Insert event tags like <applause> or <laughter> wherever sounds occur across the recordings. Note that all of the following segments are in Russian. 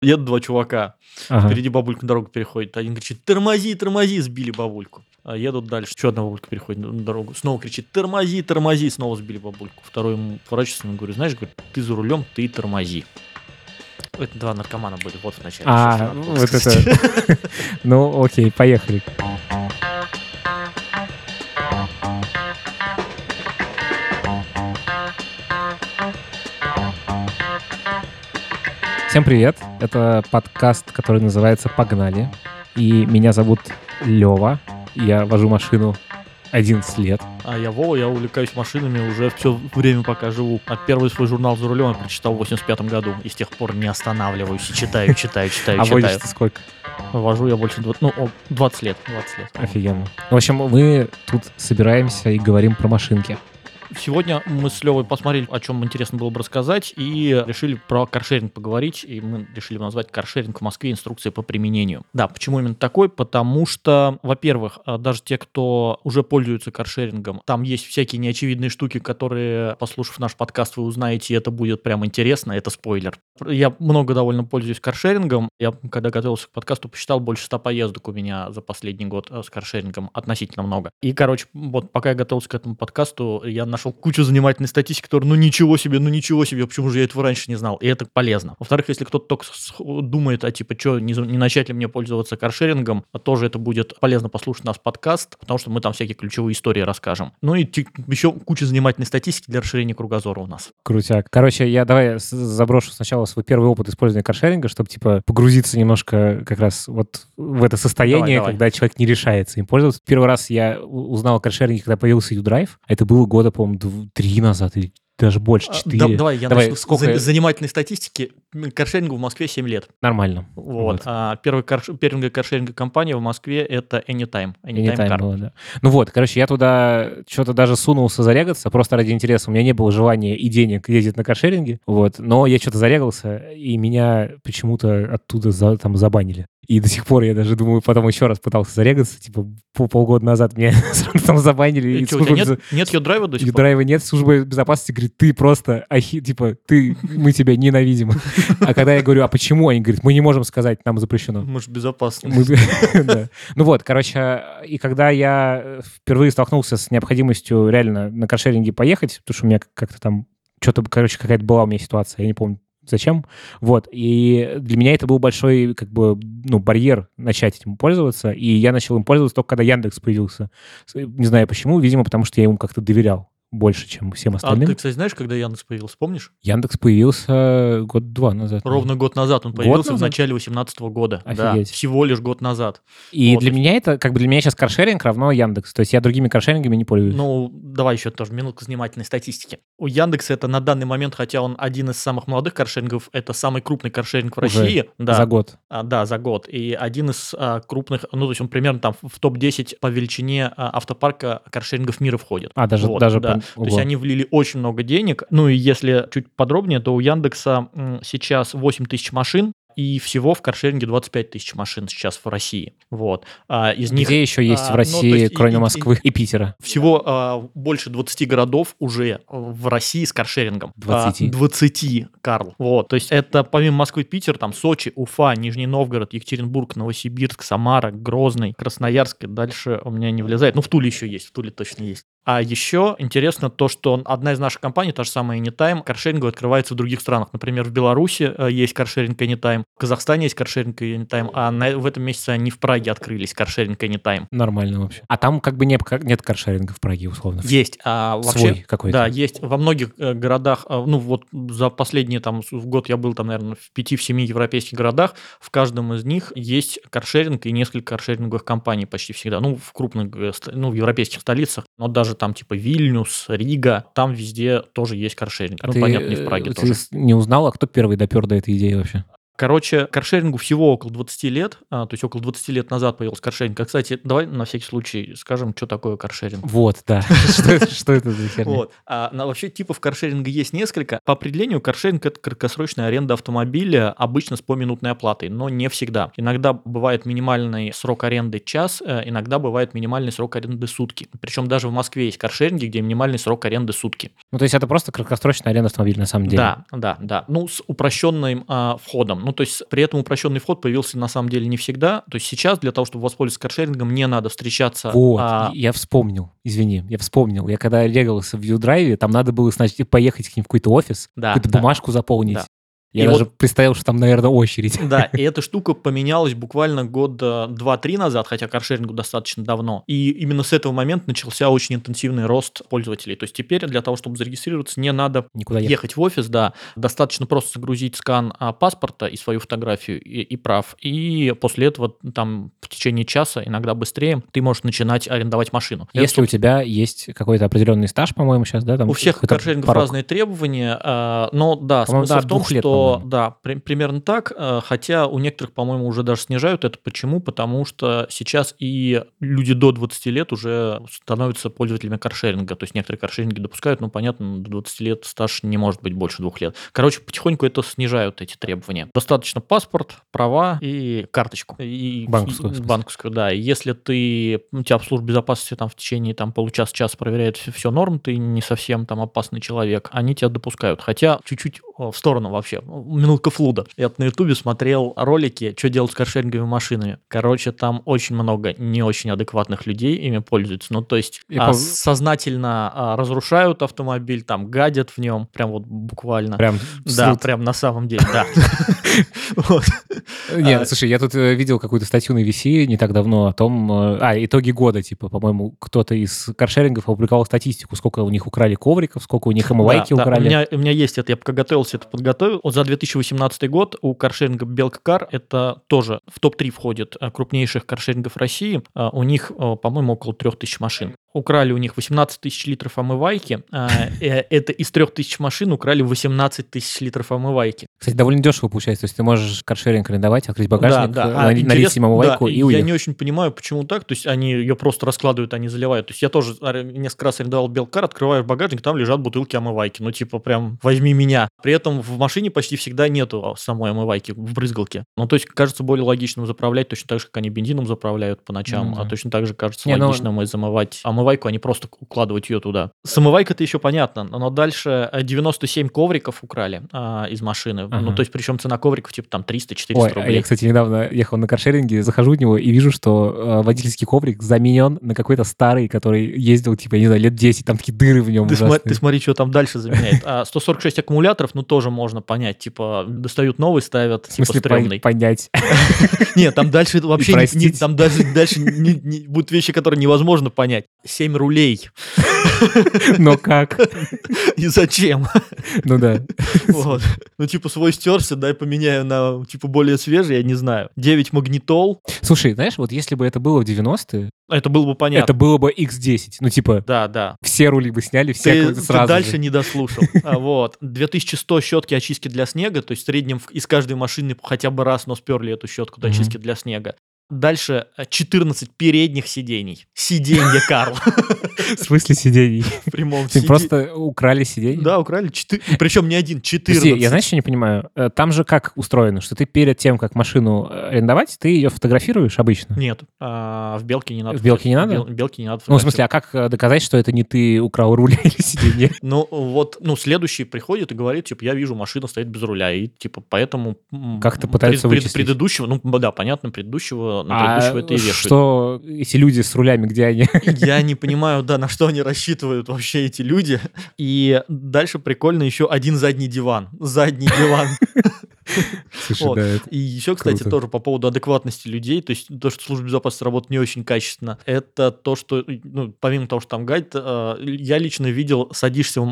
Едут два чувака, Ага. впереди бабулька дорогу переходит. Один кричит, тормози, тормози, сбили бабульку. А едут дальше, еще одна бабулька переходит на дорогу, снова кричит, тормози, тормози, снова сбили бабульку. Второй ему поворачивается, ему говорит, знаешь, говорит, ты за рулем, ты тормози. Это два наркомана были, вот в начале. А, вот это. <laughs> Ну, окей, поехали. Всем привет. Это подкаст, который называется «Погнали». И меня зовут Лева. Я вожу машину 11 лет. А я Вова, я увлекаюсь машинами уже все время, пока живу. А первый свой журнал за рулем я прочитал в 85 году. И с тех пор не останавливаюсь. И читаю, читаю, читаю, А читаю. водишь ты сколько? Вожу я больше 20, ну, о, 20 лет. 20 лет. Офигенно. В общем, мы тут собираемся и говорим про машинки. Сегодня мы с Левой посмотрели, о чем интересно было бы рассказать, и решили про каршеринг поговорить, и мы решили назвать каршеринг в Москве инструкция по применению. Да, почему именно такой? Потому что, во-первых, а, даже те, кто уже пользуется каршерингом, там есть всякие неочевидные штуки, которые, послушав наш подкаст, вы узнаете, и это будет прям интересно, это спойлер. Я много довольно пользуюсь каршерингом. Я, когда готовился к подкасту, посчитал больше 100 поездок у меня за последний год э, с каршерингом, относительно много. И, короче, вот пока я готовился к этому подкасту, я нашел кучу занимательной статистики, которая, ну ничего себе, ну ничего себе, почему же я этого раньше не знал? И это полезно. Во-вторых, если кто-то только думает, а типа, что, не, не начать ли мне пользоваться каршерингом, а тоже это будет полезно послушать наш подкаст, потому что мы там всякие ключевые истории расскажем. Ну и еще куча занимательной статистики для расширения кругозора у нас. Крутяк. Короче, я давай заброшу сначала свой первый опыт использования каршеринга, чтобы, типа, погрузиться немножко как раз вот в это состояние, Давай, давай. когда человек не решается им пользоваться. Первый раз я узнал о каршеринге, когда появился U-Drive. Это было года, по-моему, три назад или даже больше, А, четыре. да- давай я Давай, начну сколько- за- занимательной статистики. Каршерингу в Москве 7 лет. Нормально. Вот. А первая карш... первая каршеринговая компания в Москве это Anytime. Anytime, Anytime было, да. Ну вот, короче, я туда что-то даже сунулся зарегаться, просто ради интереса. У меня не было желания и денег ездить на каршеринге, вот. Но я что-то зарегался, и меня почему-то оттуда за- там забанили. И до сих пор я даже думаю, потом еще раз пытался зарегаться, типа пол- полгода назад меня <laughs> сразу там забанили. И и чё, у тебя служба нет, нет драйва до сих пор? драйва нет, служба безопасности говорит, ты просто, ахи, типа, ты, мы тебя ненавидим. А когда я говорю, а почему? Они говорят, мы не можем сказать, нам запрещено. Мы же безопасны. <laughs> Ну вот, короче, и когда я э, впервые столкнулся с необходимостью реально на каршеринге поехать, потому что у меня как-то там что-то, короче, какая-то была у меня ситуация, я не помню, зачем. Вот, и для меня это был большой, как бы, ну, барьер начать этим пользоваться, и я начал им пользоваться только когда Яндекс появился. Не знаю почему, видимо, потому что я ему как-то доверял больше, чем всем А остальным. ты, кстати, знаешь, когда Яндекс появился, помнишь? Яндекс появился год-два назад. Ровно год назад он появился в назад? начале 2018 года. Да, Офигеть. всего лишь год назад. И Вот. для меня это, как бы для меня сейчас каршеринг равно Яндекс. То есть я другими каршерингами не пользуюсь. Ну, давай еще тоже минутку занимательной статистики. У Яндекса это на данный момент, хотя он один из самых молодых каршерингов, это самый крупный каршеринг в Уже России. Да. За год. А, да, за год. И один из а, крупных, ну, то есть он примерно там в топ-10 по величине а, автопарка каршерингов мира входит. А, даже, Вот, даже да. По- То есть ого. они влили очень много денег. Ну и если чуть подробнее, то у Яндекса сейчас 8 тысяч машин, и всего в каршеринге 25 тысяч машин сейчас в России. Вот. А, из них Где еще есть а, в ну, России, есть и- кроме и- Москвы и Питера? всего а, больше 20 городов уже в России с каршерингом. 20? А, 20, Карл. Вот, то есть это помимо Москвы, Питер, там Сочи, Уфа, Нижний Новгород, Екатеринбург, Новосибирск, Самара, Грозный, Красноярск. И Дальше у меня не влезает. Ну, в Туле еще есть, в Туле точно есть. А еще интересно то, что одна из наших компаний, та же самая Anytime, каршеринг открывается в других странах. Например, в Беларуси э, есть каршеринг Anytime, в Казахстане есть каршеринг Anytime, а на- в этом месяце они в Праге открылись, каршеринг Anytime. Нормально вообще. А там как бы не, нет каршеринга в Праге, условно. Есть, а вообще... Свой какой-то. Да, есть во многих э, городах, э, ну вот за последние там в год я был там, наверное, в пяти, в семи европейских городах, в каждом из них есть каршеринг и несколько каршеринговых компаний почти всегда, ну в крупных, ну в европейских столицах, но даже там типа Вильнюс, Рига, там везде тоже есть каршеринг, А ну ты, понятно, и в Праге ты тоже. не узнал, а кто первый допер до этой идеи вообще? Короче, каршерингу всего около 20 лет, а, то есть около 20 лет назад появился каршеринг. А, кстати, давай на всякий случай скажем, что такое каршеринг. Вот, да. <laughs> Что это- за херня? Вот. А, вообще типов каршеринга есть несколько. По определению каршеринг это краткосрочная аренда автомобиля, обычно с поминутной оплатой, но не всегда. Иногда бывает минимальный срок аренды час, э, иногда бывает минимальный срок аренды сутки. Причем даже в Москве есть каршеринги, где минимальный срок аренды сутки. Ну, то есть это просто краткосрочная аренда автомобиля на самом деле. Да, да, да. Ну, с упрощенным а, входом. Ну, то есть при этом упрощенный вход появился на самом деле не всегда. То есть сейчас для того, чтобы воспользоваться каршерингом, не надо встречаться. Вот, а, я вспомнил, извини, я вспомнил. Я когда регался в U-Drive, там надо было, значит, поехать к ним в какой-то офис, Да, какую-то да. бумажку заполнить. Да. Я И даже вот- представил, что там, наверное, очередь. <laughs> Да, и <laughs> эта штука поменялась буквально года 2-3 назад, хотя каршерингу достаточно давно. И именно с этого момента начался очень интенсивный рост пользователей. То есть теперь для того, чтобы зарегистрироваться, не надо Никуда ехать. ехать в офис, да. Достаточно просто загрузить скан а, паспорта и свою фотографию и, и прав. И после этого там в течение часа, иногда быстрее, ты можешь начинать арендовать машину. Это, Если у тебя есть какой-то определенный стаж, по-моему, сейчас, да? Там У всех каршерингов порог. разные требования, а, но да, смысл да, в том, лет, что да, при- примерно так, а, хотя у некоторых, по-моему, уже даже снижают это. Почему? Потому что сейчас и люди до 20 лет уже становятся пользователями каршеринга, то есть некоторые каршеринги допускают, ну, понятно, до 20 лет стаж не может быть больше двух лет. Короче, потихоньку это снижают, эти требования. Достаточно паспорт, права и карточку. И, Банковскую, и- банковскую, да. И если ты, у тебя в службе безопасности там в течение там получаса-часа проверяет все норм, ты не совсем там опасный человек, они тебя допускают. Хотя чуть-чуть о, в сторону вообще. Минутка флуда. Я на ютубе смотрел ролики, что делать с каршеринговыми машинами. Короче, там очень много не очень адекватных людей ими пользуются. Ну, то есть а, пом- сознательно а, разрушают автомобиль, там гадят в нем, прям вот буквально. Прям Да, прям на самом деле, да. <laughs> <laughs> Нет, слушай, я тут э, видел какую-то статью на VC не так давно о том, э, а, итоги года, типа, по-моему, кто-то из каршерингов опубликовал статистику, сколько у них украли ковриков, сколько у них омывайки Да, да, украли. У, меня, у меня есть это, я пока готовился, это подготовил. Вот за 2018 год у каршеринга Белка Кар это тоже в топ-3 входит а, крупнейших каршерингов России. У них, по-моему, около 3000 машин. Украли у них 18 тысяч литров омывайки. а, э, Это из 3000 машин украли 18 тысяч литров омывайки. Кстати, довольно дешево получается. То есть ты можешь каршеринг арендовать, открыть багажник, Да, да. А, налить себе омывайку да, и Я уехать. не очень понимаю, почему так. То есть они ее просто раскладывают, они заливают. То есть я тоже аре- несколько раз арендовал Белкар, открываешь багажник, там лежат бутылки омывайки. Ну, типа, прям возьми меня. При этом в машине почти всегда нету самой омывайки в брызгалке. Ну, то есть кажется более логичным заправлять точно так же, как они бензином заправляют по ночам. Ну да. А точно так же кажется Не, ну- логичным и замывать омывайку, а не просто укладывать ее туда. С омывайкой-то еще понятно. Но дальше э, 97 ковриков украли а, из машины. Ага. Ну, то есть причем цена ковриков типа там 300-400 Ой, а рублей. я, кстати, недавно ехал на каршеринге, захожу в него и вижу, что э, водительский коврик заменен на какой-то старый, который ездил, типа, я не знаю, лет 10, там такие дыры в нем Ты, ужасные. ты смотри, что там дальше заменяет. А 146 аккумуляторов, ну, тоже можно понять. Типа, достают новый, ставят, В типа, смысле, пон- стрёмный. понять. <laughs> Нет, там дальше вообще... там дальше, будут вещи, которые невозможно понять. 7 рулей. Но как? И зачем? Ну да. Вот. Ну, типа, свой стерся, дай поменяю на, типа, более свежий, я не знаю. 9 магнитол. Слушай, знаешь, вот если бы это было в 90-е, Это было бы понятно. это было бы X10. Ну, типа, Да, да. все рули бы сняли, все Ты, бы ты сразу дальше же. не дослушал. А, Вот. 2100 щетки очистки для снега, то есть в среднем из каждой машины хотя бы раз, но сперли эту щетку Мгм. очистки для снега. Дальше э, 14 передних сидений. Сиденье, Карл. <laughs> В смысле сидений? В прямом Ты просто украли сиденье? Да, украли 4. Причем не один, 14. Подожди, я знаешь, что не понимаю? Э, Там же как устроено, что ты перед тем, как машину э, арендовать, ты ее фотографируешь обычно? Нет, а, в белке не надо. В «Белке» не надо? в Бел- белке не надо. Ну, в смысле, а как э, доказать, что это не ты украл руль <laughs> или сиденье? Ну, вот, ну, следующий приходит и говорит, типа, я вижу, машина стоит без руля, и, типа, поэтому... Как-то пытаются вычислить. Предыдущего, ну, да, понятно, предыдущего, на А предыдущего это и вешают. что эти люди с рулями, где они? Я не понимаю, да, на что они рассчитывают вообще эти люди. <laughs> И дальше прикольно еще один задний диван. Задний диван. <laughs> Слушай, Вот. да, это- И еще, кстати, Круто. тоже по поводу адекватности людей, то есть то, что служба безопасности работает не очень качественно, это то, что, ну, помимо того, что там гайд, э, я лично видел, садишься,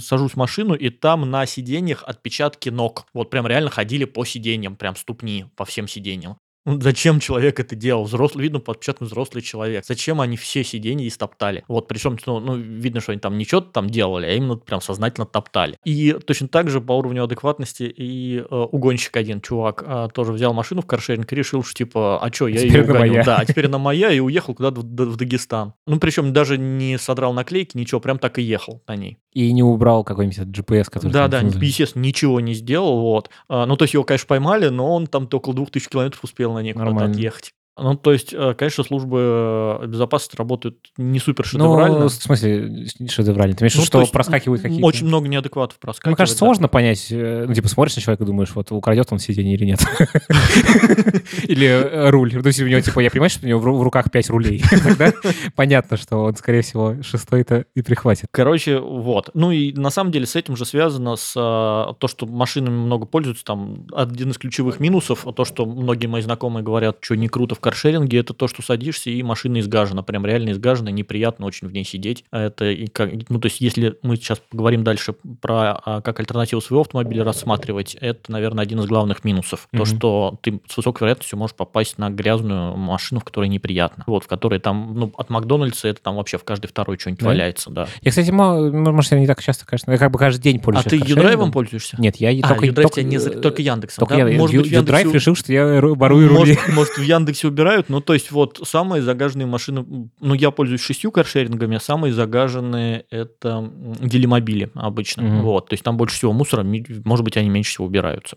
сажусь в машину, и там на сиденьях отпечатки ног. Вот прям реально ходили по сиденьям, прям ступни по всем сиденьям. Ну, Зачем человек это делал? Взрослый, видно, по отпечаткам взрослый человек. Зачем они все сиденья истоптали? Вот, причем, ну, ну, видно, что они там не что-то там делали, а именно прям сознательно топтали. И точно так же по уровню адекватности и э, угонщик один, чувак, э, тоже взял машину в каршеринг и решил, что типа, а что, я Теперь ее угоню. моя. Да, а теперь <laughs> она моя, и уехал куда-то в, в Дагестан. Ну, причем даже не содрал наклейки, ничего, прям так и ехал на ней. И не убрал какой-нибудь GPS, который... Да, да, естественно, ничего не сделал, вот. А, Ну, то есть его, конечно, поймали, но он там около 2000 километров успел на ней куда-то Нормально. отъехать. Ну, то есть, э, конечно, службы э, безопасности работают не супер шедеврально. Ну, в смысле, шедеврально. Ты имеешь в виду, Ну, что то есть, проскакивают какие-то... Очень много неадекватов проскакивает. Мне кажется, да. сложно понять, э, ну, типа, смотришь на человека и думаешь, вот, украдет он сиденье или нет. <laughs> Или руль. Ну, если у него, типа, я понимаю, что у него в ру- в руках пять рулей. <laughs> Тогда понятно, что он, скорее всего, шестой-то и прихватит. Короче, вот. Ну и на самом деле с этим же связано с то, что машинами много пользуются. Там один из ключевых минусов, а то, что многие мои знакомые говорят, что не круто в каршеринге, это то, что садишься и машина изгажена, прям реально изгажена, неприятно очень в ней сидеть. А Это и как, ну то есть если мы сейчас поговорим дальше про а, как альтернативу своего автомобиля рассматривать, это, наверное, один из главных минусов. То, Мгм. что ты с высокой вероятностью можешь попасть на грязную машину, в которой неприятно. Вот, в которой там, ну, от Макдональдса это там вообще в каждой второй что-нибудь Да? валяется, да. Я, кстати, мо- может, я не так часто, конечно, я как бы каждый день А пользуюсь ты каршерингом. юдрайвом пользуешься? Нет, я А, только... юдрайв только, тебя не только Яндексом, Только да? я, Может Ю- быть, в Яндексе Юдрайв у- решил, что я ру- ворую рули. Может, может, в Яндексе убирают, ну, то есть вот самые загаженные машины, ну, я пользуюсь шестью каршерингами, а самые загаженные это делимобили обычно, Мгм. вот, то есть там больше всего мусора, может быть, они меньше всего убираются.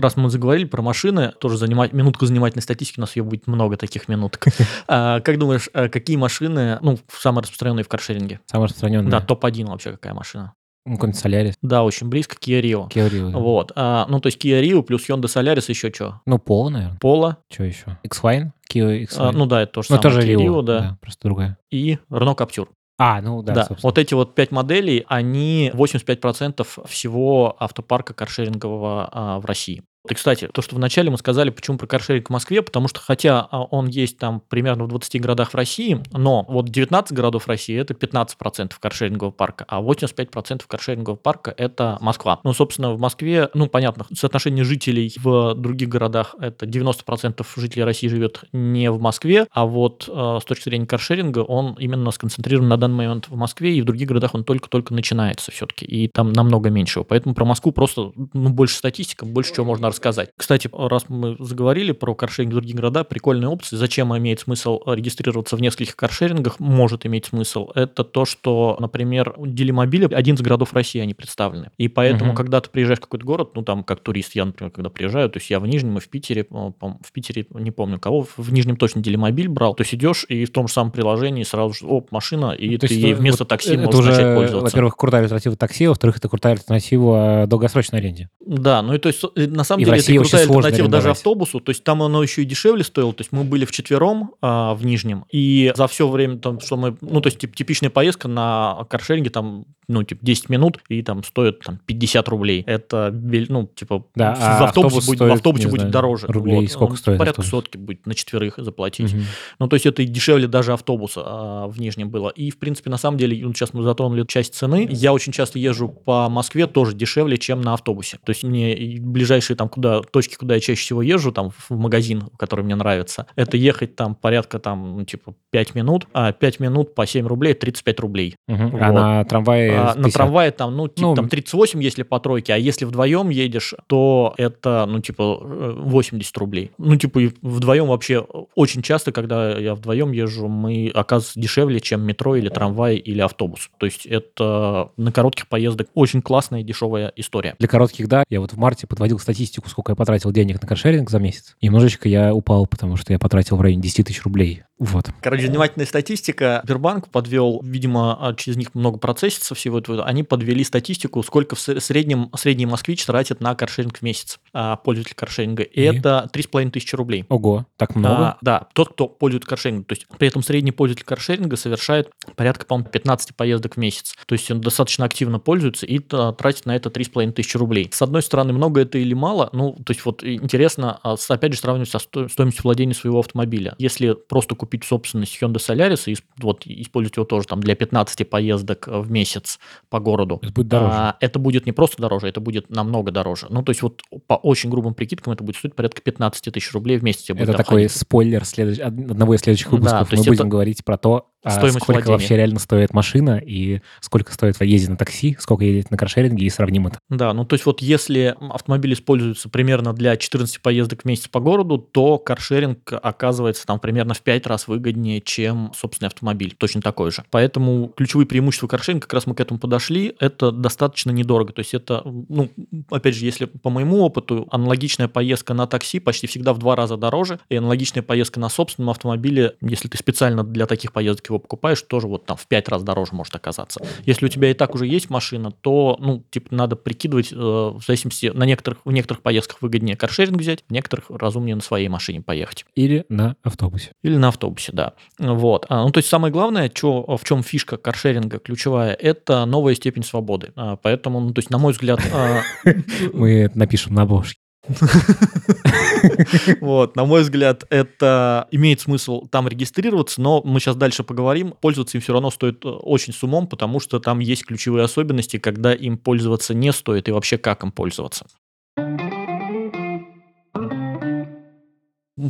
Раз мы заговорили про машины, тоже занимать минутку занимательной статистики, у нас ее будет много таких минуток. <laughs> А, Как думаешь, а какие машины, ну, самые распространенные в каршеринге? Самый распространенный. Да, топ-1 вообще какая машина? Ну, какой-нибудь Солярис. Да, очень близко, Kia Rio. Kia Rio, да. Вот. а, ну, то есть Kia Rio плюс Hyundai Solaris еще что? Ну, Polo, наверное. Pola. Что еще? X-Line? Kia X-Line. а, ну да, это тоже Ну, самое тоже Kia Rio, Rio, да. просто другая. И Renault Captur. А, ну да, Да, собственно. вот эти вот пять моделей, они 85% всего автопарка каршерингового а, в России. И, кстати, то, что вначале мы сказали, почему про каршеринг в Москве, потому что хотя а, он есть там примерно в 20 городах в России, но вот 19 городов России это 15% каршерингового парка, а 85% каршерингового парка это Москва. Ну, собственно, в Москве, ну, понятно, соотношение жителей в других городах это 90% жителей России живет не в Москве, а вот э, с точки зрения каршеринга он именно сконцентрирован на данный момент в Москве, и в других городах он только-только начинается все-таки, и там намного меньше. его. Поэтому про Москву просто ну, больше статистика, больше чего можно рассказать. Кстати, раз мы заговорили про каршеринг в других городах, прикольные опции, зачем имеет смысл регистрироваться в нескольких каршерингах, может иметь смысл, это то, что, например, Делимобили, один из городов России они представлены. И поэтому, Мгм. когда ты приезжаешь в какой-то город, ну там как турист, я, например, когда приезжаю, то есть я в Нижнем и в Питере, э, в Питере, не помню кого, в Нижнем точно Делимобиль брал, то есть идешь и в том же самом приложении сразу же, оп, машина, и Ну, ты ей э, вместо вот такси можешь уже, начать пользоваться. Во-первых, крутая альтернатива такси, во-вторых, это крутая альтернатива э, долгосрочной аренде. Да, ну и то есть на самом И в деле это крутая сложно альтернатива даже автобусу, то есть там оно еще и дешевле стоило, то есть мы были вчетвером а, в Нижнем, и за все время, там, что мы, ну то есть тип- типичная поездка на каршеринге там, ну типа 10 минут, и там стоит там 50 рублей. Это, ну типа Да, в, а в автобусе автобус будет, в стоит, автобусе не будет знаю, дороже. рублей сколько он стоит Порядка автобус? сотки будет на четверых заплатить. Мгм. Ну, то есть это и дешевле даже автобуса а, в Нижнем было. И, в принципе, на самом деле, ну, сейчас мы затронули часть цены. Я очень часто езжу по Москве тоже дешевле, чем на автобусе. То есть мне и ближайшие там куда, точки, куда я чаще всего езжу, там в магазин, который мне нравится, это ехать там порядка там, ну, типа 5 минут, а 5 минут по 7 рублей, 35 рублей. Мгм. Вот. А на трамвае А, на 50. трамвае там, ну, типа, Ну, там 38, если по тройке, а если вдвоем едешь, то это, ну, типа, э, 80 рублей. Ну, типа, вдвоем вообще очень часто, когда я вдвоем езжу, мы оказывается дешевле, чем метро или трамвай или автобус. То есть это на коротких поездок очень классная и дешевая история. Для коротких, да. Я вот в марте подводил статистику, сколько я потратил денег на каршеринг за месяц. Немножечко я упал, потому что я потратил в районе 10 тысяч рублей. Вот. Короче, занимательная статистика. Сбербанк подвел, видимо, а, через них много процессится всего этого. Они подвели статистику, сколько в сре- среднем средний москвич тратит на каршеринг в месяц, а, пользователь каршеринга. И, И? это 3,5 тысячи рублей. Ого, так много. А, да, тот, кто пользуется каршерингом. То есть при этом средний пользователь каршеринга совершает порядка, по-моему, 15 поездок в месяц. То есть он достаточно активно пользуется и а, тратит на это 3,5 тысячи рублей. С одной стороны, много это или мало? Ну, то есть вот интересно, а, опять же, сравнивать со сто- стоимостью владения своего автомобиля. Если просто купить в собственность Hyundai Solaris и вот, использовать его тоже там для 15 поездок э, в месяц по городу, Это будет дороже. а, это будет не просто дороже, это будет намного дороже. Ну, то есть вот по очень грубым прикидкам это будет стоить порядка 15 тысяч рублей в месяц. Это такой обходиться. спойлер следующ- од- одного из следующих Да, выпусков. то есть Мы будем это- говорить про то, Стоимость сколько владения. вообще реально стоит машина и сколько стоит ездить на такси, сколько ездить на каршеринге и сравним это. Да, ну то есть вот если автомобиль используется примерно для 14 поездок в месяц по городу, то каршеринг оказывается там примерно в 5 раз выгоднее, чем собственный автомобиль, точно такой же. Поэтому ключевые преимущества каршеринга, как раз мы к этому подошли, это достаточно недорого. То есть это, ну, опять же, если по моему опыту, аналогичная поездка на такси почти всегда в два раза дороже, и аналогичная поездка на собственном автомобиле, если ты специально для таких поездок его покупаешь, тоже вот там в 5 раз дороже может оказаться. Если у тебя и так уже есть машина, то, ну, типа, надо прикидывать, э, в зависимости, на некоторых, в некоторых поездках выгоднее каршеринг взять, в некоторых разумнее на своей машине поехать. Или на автобусе. Или на автобусе, да. Вот. А, ну, то есть самое главное, чё, в чем фишка каршеринга ключевая, это новая степень свободы. А, поэтому, ну, то есть, на мой взгляд, а, <laughs> Мы это напишем на обложке. <laughs> Вот, на мой взгляд, это имеет смысл там регистрироваться, но мы сейчас дальше поговорим. Пользоваться им все равно стоит э, очень с умом, потому что там есть ключевые особенности, когда им пользоваться не стоит и вообще как им пользоваться.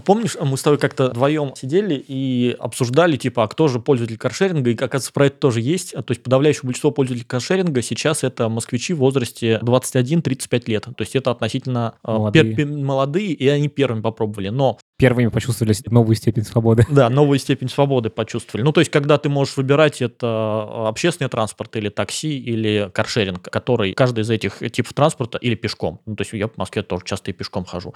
Помнишь, мы с тобой как-то вдвоем сидели и обсуждали, типа, а кто же пользователь каршеринга, и, оказывается, про это тоже есть. То есть подавляющее большинство пользователей каршеринга сейчас это москвичи в возрасте 21-35 лет. То есть это относительно э, Молодые. пер- пер- молодые, и они первыми попробовали. Но Первыми почувствовали новую степень свободы. да, новую степень свободы почувствовали. Ну, то есть, когда ты можешь выбирать, это общественный транспорт или такси, или каршеринг, который каждый из этих типов транспорта или пешком. Ну, то есть, я в Москве тоже часто и пешком хожу.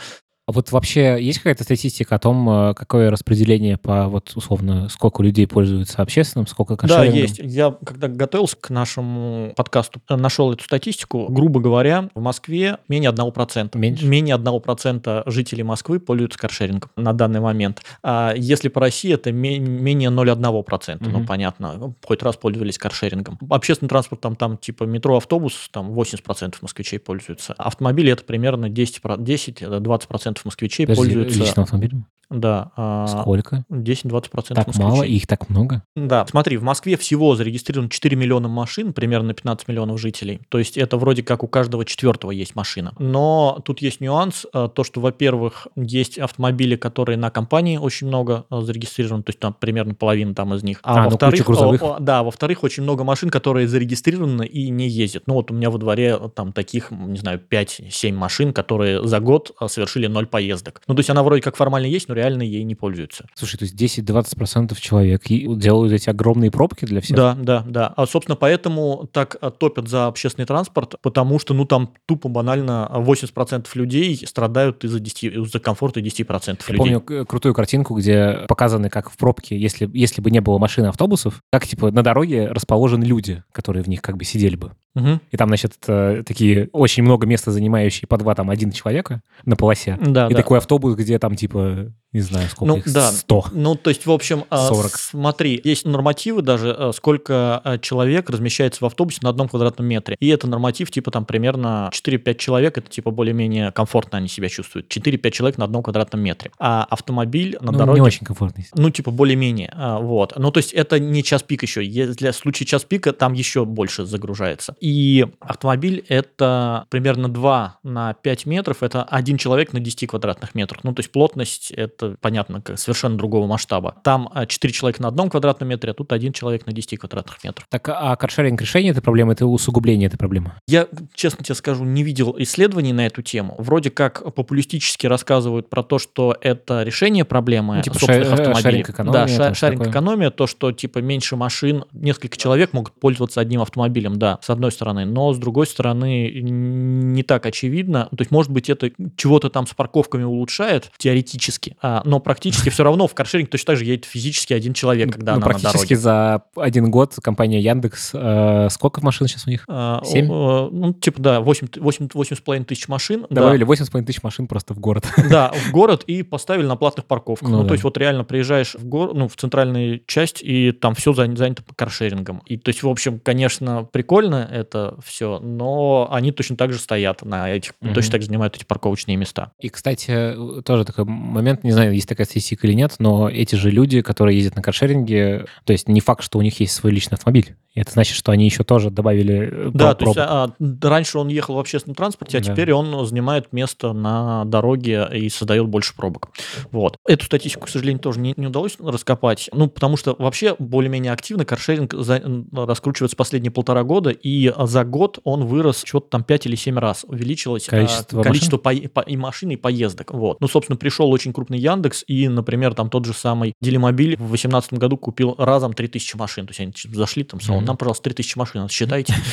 А вот вообще есть какая-то статистика о том, э, какое распределение по, вот условно, сколько людей пользуются общественным, сколько Да, каршерингом? есть. Я, когда готовился к нашему подкасту, э, нашел эту статистику. Грубо говоря, в Москве менее 1%. Меньше? Менее 1% жителей Москвы пользуются каршерингом на данный момент. А если по России, это ме- менее 0,1%. Ну, Мгм. понятно, хоть раз пользовались каршерингом. Общественным транспортом там типа метро, автобус, там 80% москвичей пользуются. Автомобили это примерно 10-20% москвичей Подожди, пользуются. личным автомобилем? Да. а, Сколько? 10-20% Так москвичей. мало, и их так много? Да, смотри, в Москве всего зарегистрировано 4 миллиона машин, примерно 15 миллионов жителей. То есть это вроде как у каждого четвертого есть машина. Но тут есть нюанс, э, то что, во-первых, есть автомобили, которые на компании очень много э, зарегистрированы, то есть там примерно половина там из них. А, ну, во-вторых, о, да, во-вторых, очень много машин, которые зарегистрированы и не ездят. Ну вот у меня во дворе э, там таких, не знаю, 5-7 машин, которые за год совершили 0 поездок. Ну то есть она вроде как формально есть, но реально ей не пользуются. Слушай, то есть 10-20% человек делают эти огромные пробки для всех? Да, да, да. А, собственно, поэтому так а, топят за общественный транспорт, потому что, ну, там тупо банально 80% людей страдают из-за 10, из-за комфорта 10% Я людей. помню к- крутую картинку, где показаны, как в пробке, если, если бы не было машин и автобусов, как типа на дороге расположены люди, которые в них как бы сидели бы. Мгм. И там, значит, э, такие очень много места занимающие по два, там, один человека на полосе. Да, И да. такой автобус, где там, типа, не знаю, сколько Ну, их, да. 100. Ну, то есть, в общем, а, 40. смотри, есть нормативы даже, а, сколько а, человек размещается в автобусе на одном квадратном метре. И это норматив, типа, там, примерно 4-5 человек, это, типа, более-менее комфортно они себя чувствуют. 4-5 человек на одном квадратном метре. А автомобиль на Ну, дороге... не очень комфортно. Ну, типа, более-менее. а, Вот. Ну, то есть, это не час пик еще. Для случая час пика там еще больше загружается. И автомобиль это примерно 2 на 5 метров. Это один человек на 10 квадратных метрах. Ну, то есть, плотность это, понятно, как совершенно другого масштаба. Там 4 человека на одном квадратном метре, а тут один человек на 10 квадратных метрах. Так, а каршеринг решение этой проблемы, это усугубление этой проблемы? Я, честно тебе скажу, не видел исследований на эту тему. Вроде как популистически рассказывают про то, что это решение проблемы Ну, типа собственных ша- автомобилей. шаринг-экономия, Да, ша- шаринг-экономия, то, что типа меньше машин, несколько человек могут пользоваться одним автомобилем, да, с одной стороны. Но с другой стороны, не так очевидно. То есть, может быть, это чего-то там с парковками улучшает теоретически, а, но практически все равно в каршеринг точно так же едет физически один человек, когда ну, она на практически за один год компания Яндекс, э, сколько машин сейчас у них? А, Семь? о, о, Ну, типа, да, 8, 8, 8,5 тысяч машин. да. Добавили 8,5 тысяч машин просто в город. <laughs> Да, в город и поставили на платных парковках. Ну Ну, да. то есть вот реально приезжаешь в гор, ну, в центральную часть, и там все занято по каршерингам. И то есть, в общем, конечно, прикольно это все, но они точно так же стоят на этих, Мгм. точно так же занимают эти парковочные места. И, кстати, тоже такой момент, не знаю, есть такая статистика или нет, но эти же люди, которые ездят на каршеринге, то есть не факт, что у них есть свой личный автомобиль. Это значит, что они еще тоже добавили э, Да, то есть а, а, раньше он ехал в общественном транспорте, а Да. теперь он занимает место на дороге и создает больше пробок. Вот. Эту статистику, к сожалению, тоже не, не удалось раскопать. Ну, потому что вообще более-менее активно каршеринг за- раскручивается последние полтора года, и за год он вырос что-то там 5 или 7 раз. Увеличилось а, Количество количество пое- по- и машин, и поездок. Вот. Ну, собственно, пришел очень крупный Яндекс, и, например, там тот же самый Делимобиль в 2018 году купил разом 3000 машин. То есть они зашли там, Мгм. нам, пожалуйста, 3000 машин, считайте. <laughs>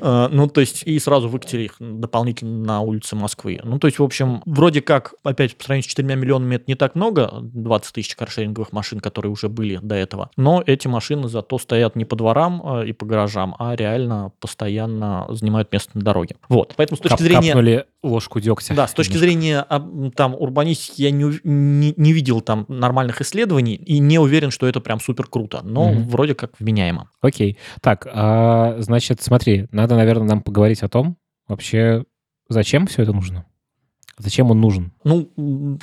Э, Ну, то есть, и сразу выкатили их дополнительно на улице Москвы. Ну, то есть, в общем, вроде как, опять, по сравнению с 4 миллионами, это не так много, 20 тысяч каршеринговых машин, которые уже были до этого. Но эти машины зато стоят не по дворам э, и по гаражам, а реально постоянно занимают место на дороге. Вот. Поэтому с точки зрения... Ложку дегтя. Да, с точки зрения а, там урбанистики я не, не, не видел там нормальных исследований и не уверен, что это прям супер круто, но Мгм. вроде как вменяемо. Окей. Так, а, значит, смотри, надо, наверное, нам поговорить о том, вообще, зачем все это нужно? Зачем он нужен? Ну,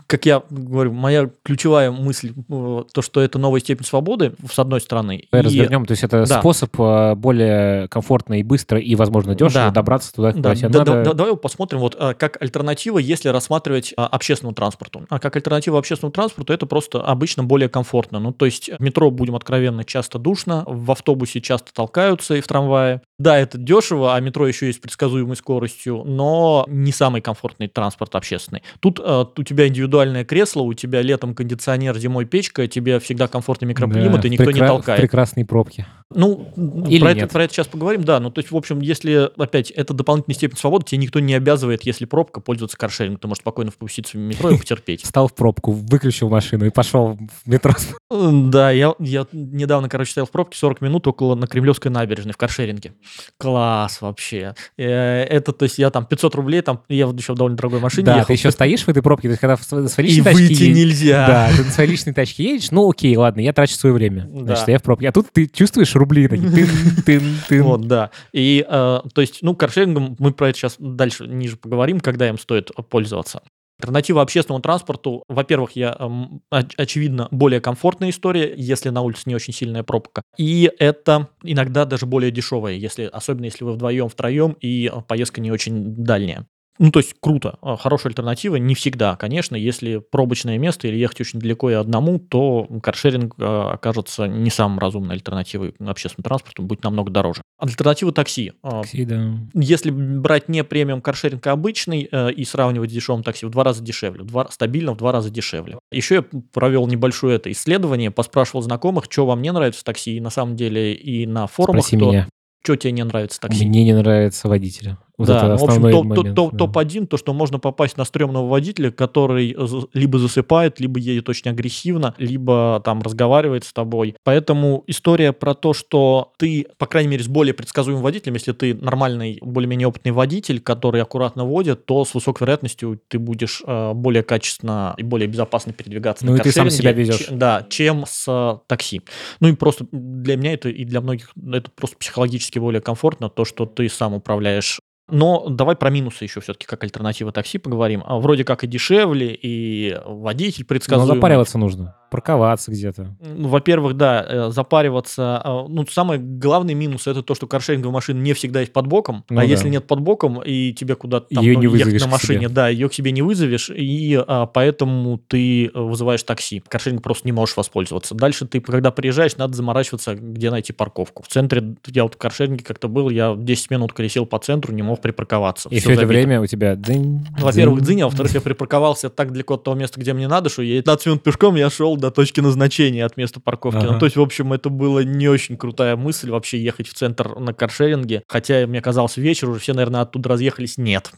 как я говорю, моя ключевая мысль, э, то, что это новая степень свободы, с одной стороны. Давай и- развернем. То есть это да. способ а, более комфортно и быстро, и, возможно, дешево Да. добраться туда, куда Да, тебе да, надо. да, да, давай посмотрим, вот а, как альтернатива, если рассматривать а, общественному транспорту. А как альтернатива общественному транспорту, это просто обычно более комфортно. Ну, то есть в метро, будем откровенно, часто душно, в автобусе часто толкаются и в трамвае. Да, это дешево, а метро еще есть предсказуемой скоростью, но не самый комфортный транспорт общественный. Тут а, у тебя индивидуальное кресло, у тебя летом кондиционер, зимой печка, тебе всегда комфортный микроклимат, Да, и никто не прекра- толкает. Прекрасные пробки. Ну, Или про, это, нет? про это сейчас поговорим, да. Ну, то есть, в общем, если, опять, это дополнительная степень свободы, тебе никто не обязывает, если пробка, пользоваться каршерингом. Ты можешь спокойно впуститься в метро и потерпеть. <laughs> Встал в пробку, выключил машину и пошел в метро. Э, Да, я, я недавно, короче, стоял в пробке 40 минут около на Кремлевской набережной в каршеринге. Класс вообще. Э, Это, то есть, я там 500 рублей, там, я вот еще в довольно дорогой машине Да, ехал. ты еще стоишь в этой пробке, то есть когда на своей И личной тачке выйти едешь- нельзя. Да, ты на своей личной тачке едешь, ну окей, ладно, я трачу свое время. Да. Значит, я в пробке. А тут ты чувствуешь рубли такие, <laughs> тын, тын. Вот, да. И, э, то есть, ну, каршерингом мы про это сейчас дальше ниже поговорим, когда им стоит пользоваться. Альтернатива общественному транспорту, во-первых, я, эм, оч- очевидно, более комфортная история, если на улице не очень сильная пробка. И это иногда даже более дешевая, если, особенно если вы вдвоем, втроем, и э, поездка не очень дальняя. Ну, то есть круто, э, хорошая альтернатива, не всегда, конечно, если пробочное место или ехать очень далеко и одному, то каршеринг э, окажется не самым разумной альтернативой общественному транспорту, будет намного дороже. Альтернатива такси. Э, Такси, да. если брать не премиум каршеринг, а обычный, э, и сравнивать с дешевым такси, в два раза дешевле, в два, стабильно в два раза дешевле. Еще я провел небольшое это исследование, поспрашивал знакомых, что вам не нравится в такси, и на самом деле и на форумах, Спроси кто- меня. что тебе не нравится такси. Мне не нравится водителя. Вот да, ну, в общем, топ- момент. топ- да. топ-1, то, что можно попасть на стрёмного водителя, который либо засыпает, либо едет очень агрессивно, либо там разговаривает с тобой. Поэтому история про то, что ты, по крайней мере, с более предсказуемым водителем, если ты нормальный, более-менее опытный водитель, который аккуратно водит, то с высокой вероятностью ты будешь э, более качественно и более безопасно передвигаться Ну на и ты сам себя везешь. че- да, чем с э, такси. Ну и просто для меня это и для многих это просто психологически более комфортно, то, что ты сам управляешь. Но давай про минусы еще все-таки как альтернатива такси поговорим. А Вроде как и дешевле, и водитель Но предсказуемый. запариваться нужно. Парковаться где-то. Ну, Во-первых, да, э, запариваться. э, Ну, самый главный минус это то, что каршеринговая машина не всегда есть под боком. Ну а да. если нет под боком, и тебе куда-то там Её ну, не ехать на машине, да, ее к себе не вызовешь, и а, поэтому ты вызываешь такси. Каршеринг просто не можешь воспользоваться. Дальше ты, когда приезжаешь, надо заморачиваться, где найти парковку. В центре, я вот в каршеринге как-то был, я 10 минут колесил по центру, не мог припарковаться. И Всё все это забито. время у тебя дзынь, Во-первых, дзынь, а во-вторых, я припарковался так далеко от того места, где мне надо, что я 15 минут пешком я шел до точки назначения от места парковки. Ага. Ну, то есть, в общем, это была не очень крутая мысль вообще ехать в центр на каршеринге. Хотя мне казалось вечер, уже все, наверное, оттуда разъехались. Нет.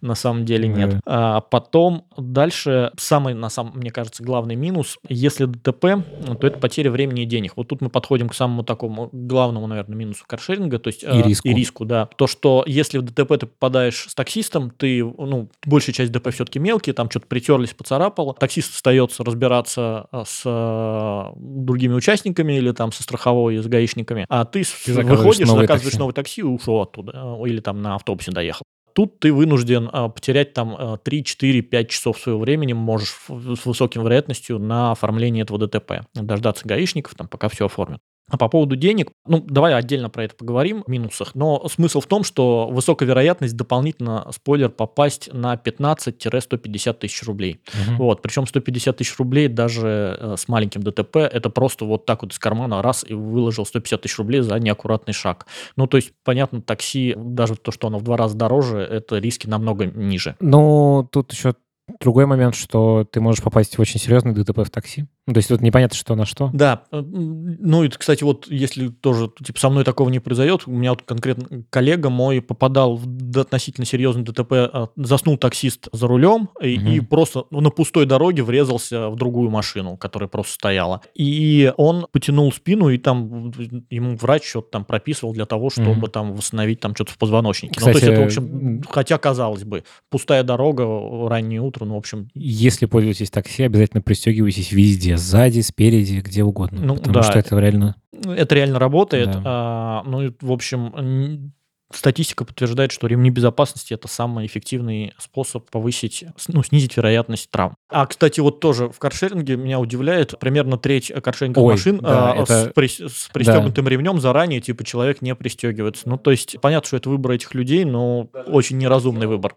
На самом деле нет. Да. А потом дальше самый, на самом, мне кажется, главный минус. Если ДТП, то это потеря времени и денег. Вот тут мы подходим к самому такому главному, наверное, минусу каршеринга. То есть, И э, риску. И риску, да. То, что если в ДТП ты попадаешь с таксистом, ты, ну, большая часть ДТП все-таки мелкие, там что-то притерлись, поцарапало. Таксист остается разбираться с э, другими участниками или там со страховой, с гаишниками, а ты, Ты выходишь, новое заказываешь такси. новое такси и ушел оттуда, э, или там на автобусе доехал. Тут ты вынужден потерять там а, 3, 4, 5 часов своего времени, можешь с высоким вероятностью на оформление этого ДТП. Дождаться гаишников, там, пока все оформят. А по поводу денег, ну, давай отдельно про это поговорим, в минусах. Но смысл в том, что высокая вероятность дополнительно, спойлер, попасть на 15-150 тысяч рублей. Мгм. Вот, причем 150 тысяч рублей даже э, с маленьким ДТП, это просто вот так вот из кармана раз и выложил 150 тысяч рублей за неаккуратный шаг. Ну, то есть, понятно, такси, даже то, что оно в два раза дороже, это риски намного ниже. Ну, тут еще другой момент, что ты можешь попасть в очень серьезный ДТП в такси. Ну, то есть тут непонятно, что на что. Да, э, ну и, кстати, вот если тоже, типа, со мной такого не произойдет, у меня вот конкретно коллега мой попадал в относительно серьезный ДТП, а, заснул таксист за рулем и, и Мгм. просто ну, на пустой дороге врезался в другую машину, которая просто стояла. И он потянул спину, и там ему врач что-то там прописывал для того, чтобы Мгм. там восстановить там что-то в позвоночнике. ну, то есть Кстати, это, в общем, хотя, казалось бы, пустая дорога, раннее утро, ну, в общем, Если пользуетесь такси, обязательно пристегивайтесь везде, сзади, спереди, где угодно. Ну, потому да. что это реально... Это реально работает. Да. А, ну, в общем, статистика подтверждает, что ремни безопасности это самый эффективный способ повысить, ну, снизить вероятность травм. А, кстати, вот тоже в каршеринге меня удивляет, примерно треть каршеринговых Ой, машин да, а, это- с, прис- с пристегнутым ремнем заранее, типа, человек не пристегивается. Ну, то есть, понятно, что это выбор этих людей, но очень неразумный выбор.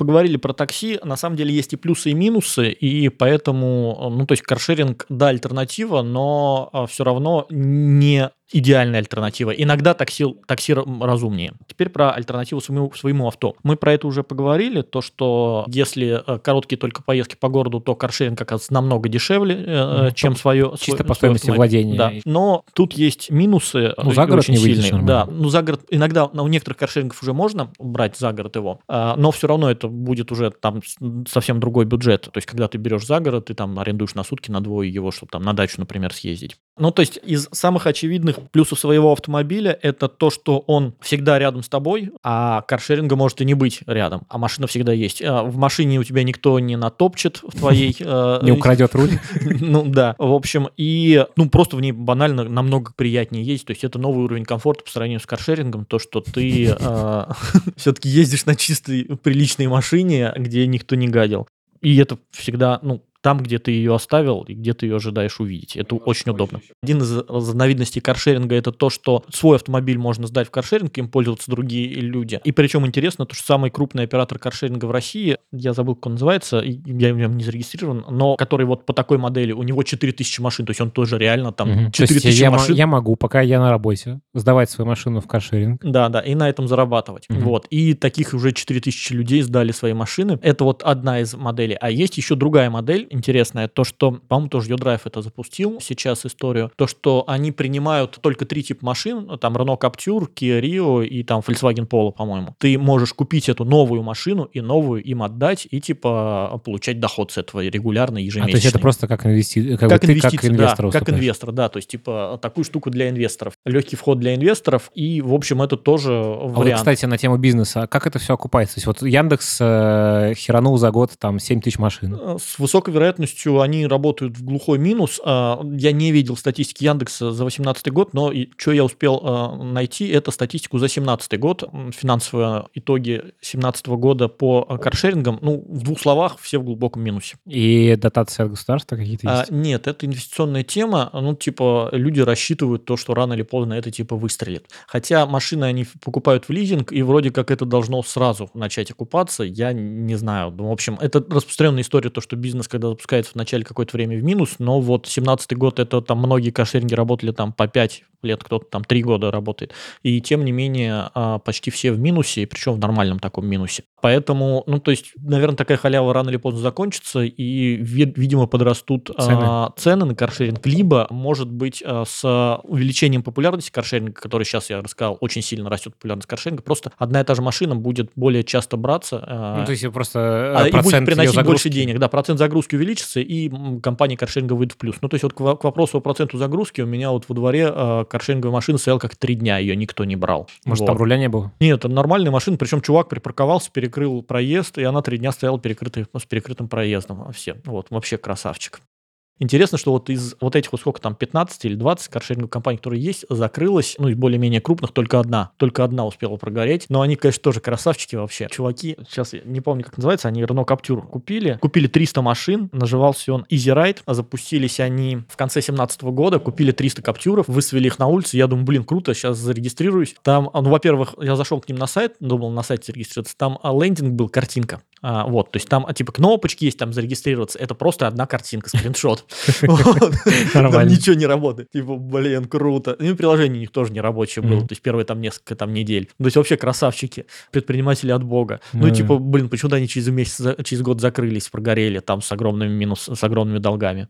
Поговорили про такси, на самом деле есть и плюсы, и минусы, и поэтому, ну, то есть каршеринг, да, альтернатива, но все равно не идеальная альтернатива. Иногда такси, такси ра- разумнее. Теперь про альтернативу своему, своему авто. Мы про это уже поговорили, то, что если э, короткие только поездки по городу, то каршеринг, оказывается, намного дешевле, э, Мгм. чем свое... Чисто свой- по свой стоимости автомобиль. владения. Да. Но тут есть минусы Ну, э, за город очень не сильные. нормально. Да, ну за город иногда ну, у некоторых каршерингов уже можно брать за город его, но все равно это будет уже там совсем другой бюджет. То есть, когда ты берешь за город, ты там арендуешь на сутки на двое его, чтобы там на дачу, например, съездить. Ну, то есть, из самых очевидных плюсов своего автомобиля это то, что он всегда рядом с тобой, а каршеринга может и не быть рядом, а машина всегда есть. А В машине у тебя никто не натопчет в твоей... <laughs> э, Не украдет руль. <laughs> ну да, в общем, и ну просто в ней банально намного приятнее ездить. То есть это новый уровень комфорта по сравнению с каршерингом, то, что ты <laughs> все-таки ездишь на чистой, приличной машине, где никто не гадил. И это всегда, ну, там, где ты ее оставил и где ты ее ожидаешь увидеть. Это очень удобно. Один из разновидностей каршеринга это то, что свой автомобиль можно сдать в каршеринг, им пользуются другие люди. И причем интересно, то, что самый крупный оператор каршеринга в России, я забыл, как он называется, я в нем не зарегистрирован, но который вот по такой модели, у него 4000 машин, то есть он тоже реально там есть 4000 я машин. я могу, пока я на работе, сдавать свою машину в каршеринг. Да, да, и на этом зарабатывать. Мгм. Вот. И таких уже 4000 людей сдали свои машины. Это вот одна из моделей. А есть еще другая модель интересная, то, что, по-моему, тоже Йодрайв это запустил сейчас историю, то, что они принимают только три типа машин, там Renault Captur, Kia Rio и там Volkswagen Polo, по-моему. Ты можешь купить эту новую машину и новую им отдать, и типа получать доход с этого регулярно, А, ежемесячно. то есть это просто как, инвести... как, Как ты инвестиции, как инвестор да, как инвестор, да, то есть типа такую штуку для инвесторов, легкий вход для инвесторов, и в общем это тоже А вот, вариант. кстати, на тему бизнеса, как это все окупается? То есть вот Яндекс э, херанул за год там 7 тысяч машин. Э, С высокой вероятностью они работают в глухой минус. А, Я не видел статистики Яндекса за 2018 год, но что я успел э, найти, это статистику за 2017 год, финансовые итоги 2017 года по каршерингам. Ну, в двух словах, все в глубоком минусе. И дотации от государства какие-то А, есть? нет, это инвестиционная тема. Ну, типа, люди рассчитывают то, что рано или поздно это типа выстрелит. Хотя машины они покупают в лизинг, и вроде как это должно сразу начать окупаться. Я не знаю. Ну, в общем, это распространенная история, то, что бизнес, когда запускается в начале какое-то время в минус, но вот 17 год, это там многие каршеринги работали там по 5 лет, кто-то там 3 года работает. И тем не менее, а, почти все в минусе, причем в нормальном таком минусе. Поэтому, ну, то есть, наверное, такая халява рано или поздно закончится, и, ви- видимо, подрастут а, Цены. цены на каршеринг, либо, может быть, а, с увеличением популярности каршеринга, который сейчас, я рассказал, очень сильно растет популярность каршеринга, просто одна и та же машина будет более часто браться, а, Ну, то есть просто а, э, и будет приносить больше денег. Да, процент загрузки увеличится, и компания каршеринга выйдет в плюс. Ну, то есть вот к, к вопросу о проценту загрузки у меня вот во дворе э, каршеринговая машина стояла как три дня, ее никто не брал. Может, вот. там руля не было? Нет, это нормальная машина, причем чувак припарковался, перекрыл проезд, и она три дня стояла перекрытой, с перекрытым проездом. Все, вот, вообще красавчик. Интересно, что вот из вот этих вот сколько там, 15 или 20 каршеринговых компаний, которые есть, закрылась, ну, из более-менее крупных только одна. Только одна успела прогореть. Но они, конечно, тоже красавчики вообще. Чуваки, сейчас я не помню, как называется, они Renault Captur купили. Купили 300 машин, наживался он Easy Ride. Запустились они в конце 17 года, купили 300 Каптюров, высвели их на улицу. Я думаю, блин, круто, сейчас зарегистрируюсь. Там, ну, во-первых, я зашел к ним на сайт, думал на сайте зарегистрироваться. Там а, лендинг был, картинка. А, вот, то есть там, а, типа, кнопочки есть, там зарегистрироваться. Это просто одна картинка, скриншот. <laughs> Там ничего не работает. Типа, блин, круто. Ну, и приложение у них тоже не рабочее было. То есть первые там несколько там недель. То есть вообще красавчики, предприниматели от бога. Ну, типа, блин, почему-то они через месяц, через год закрылись, прогорели там с огромными минус, с огромными долгами.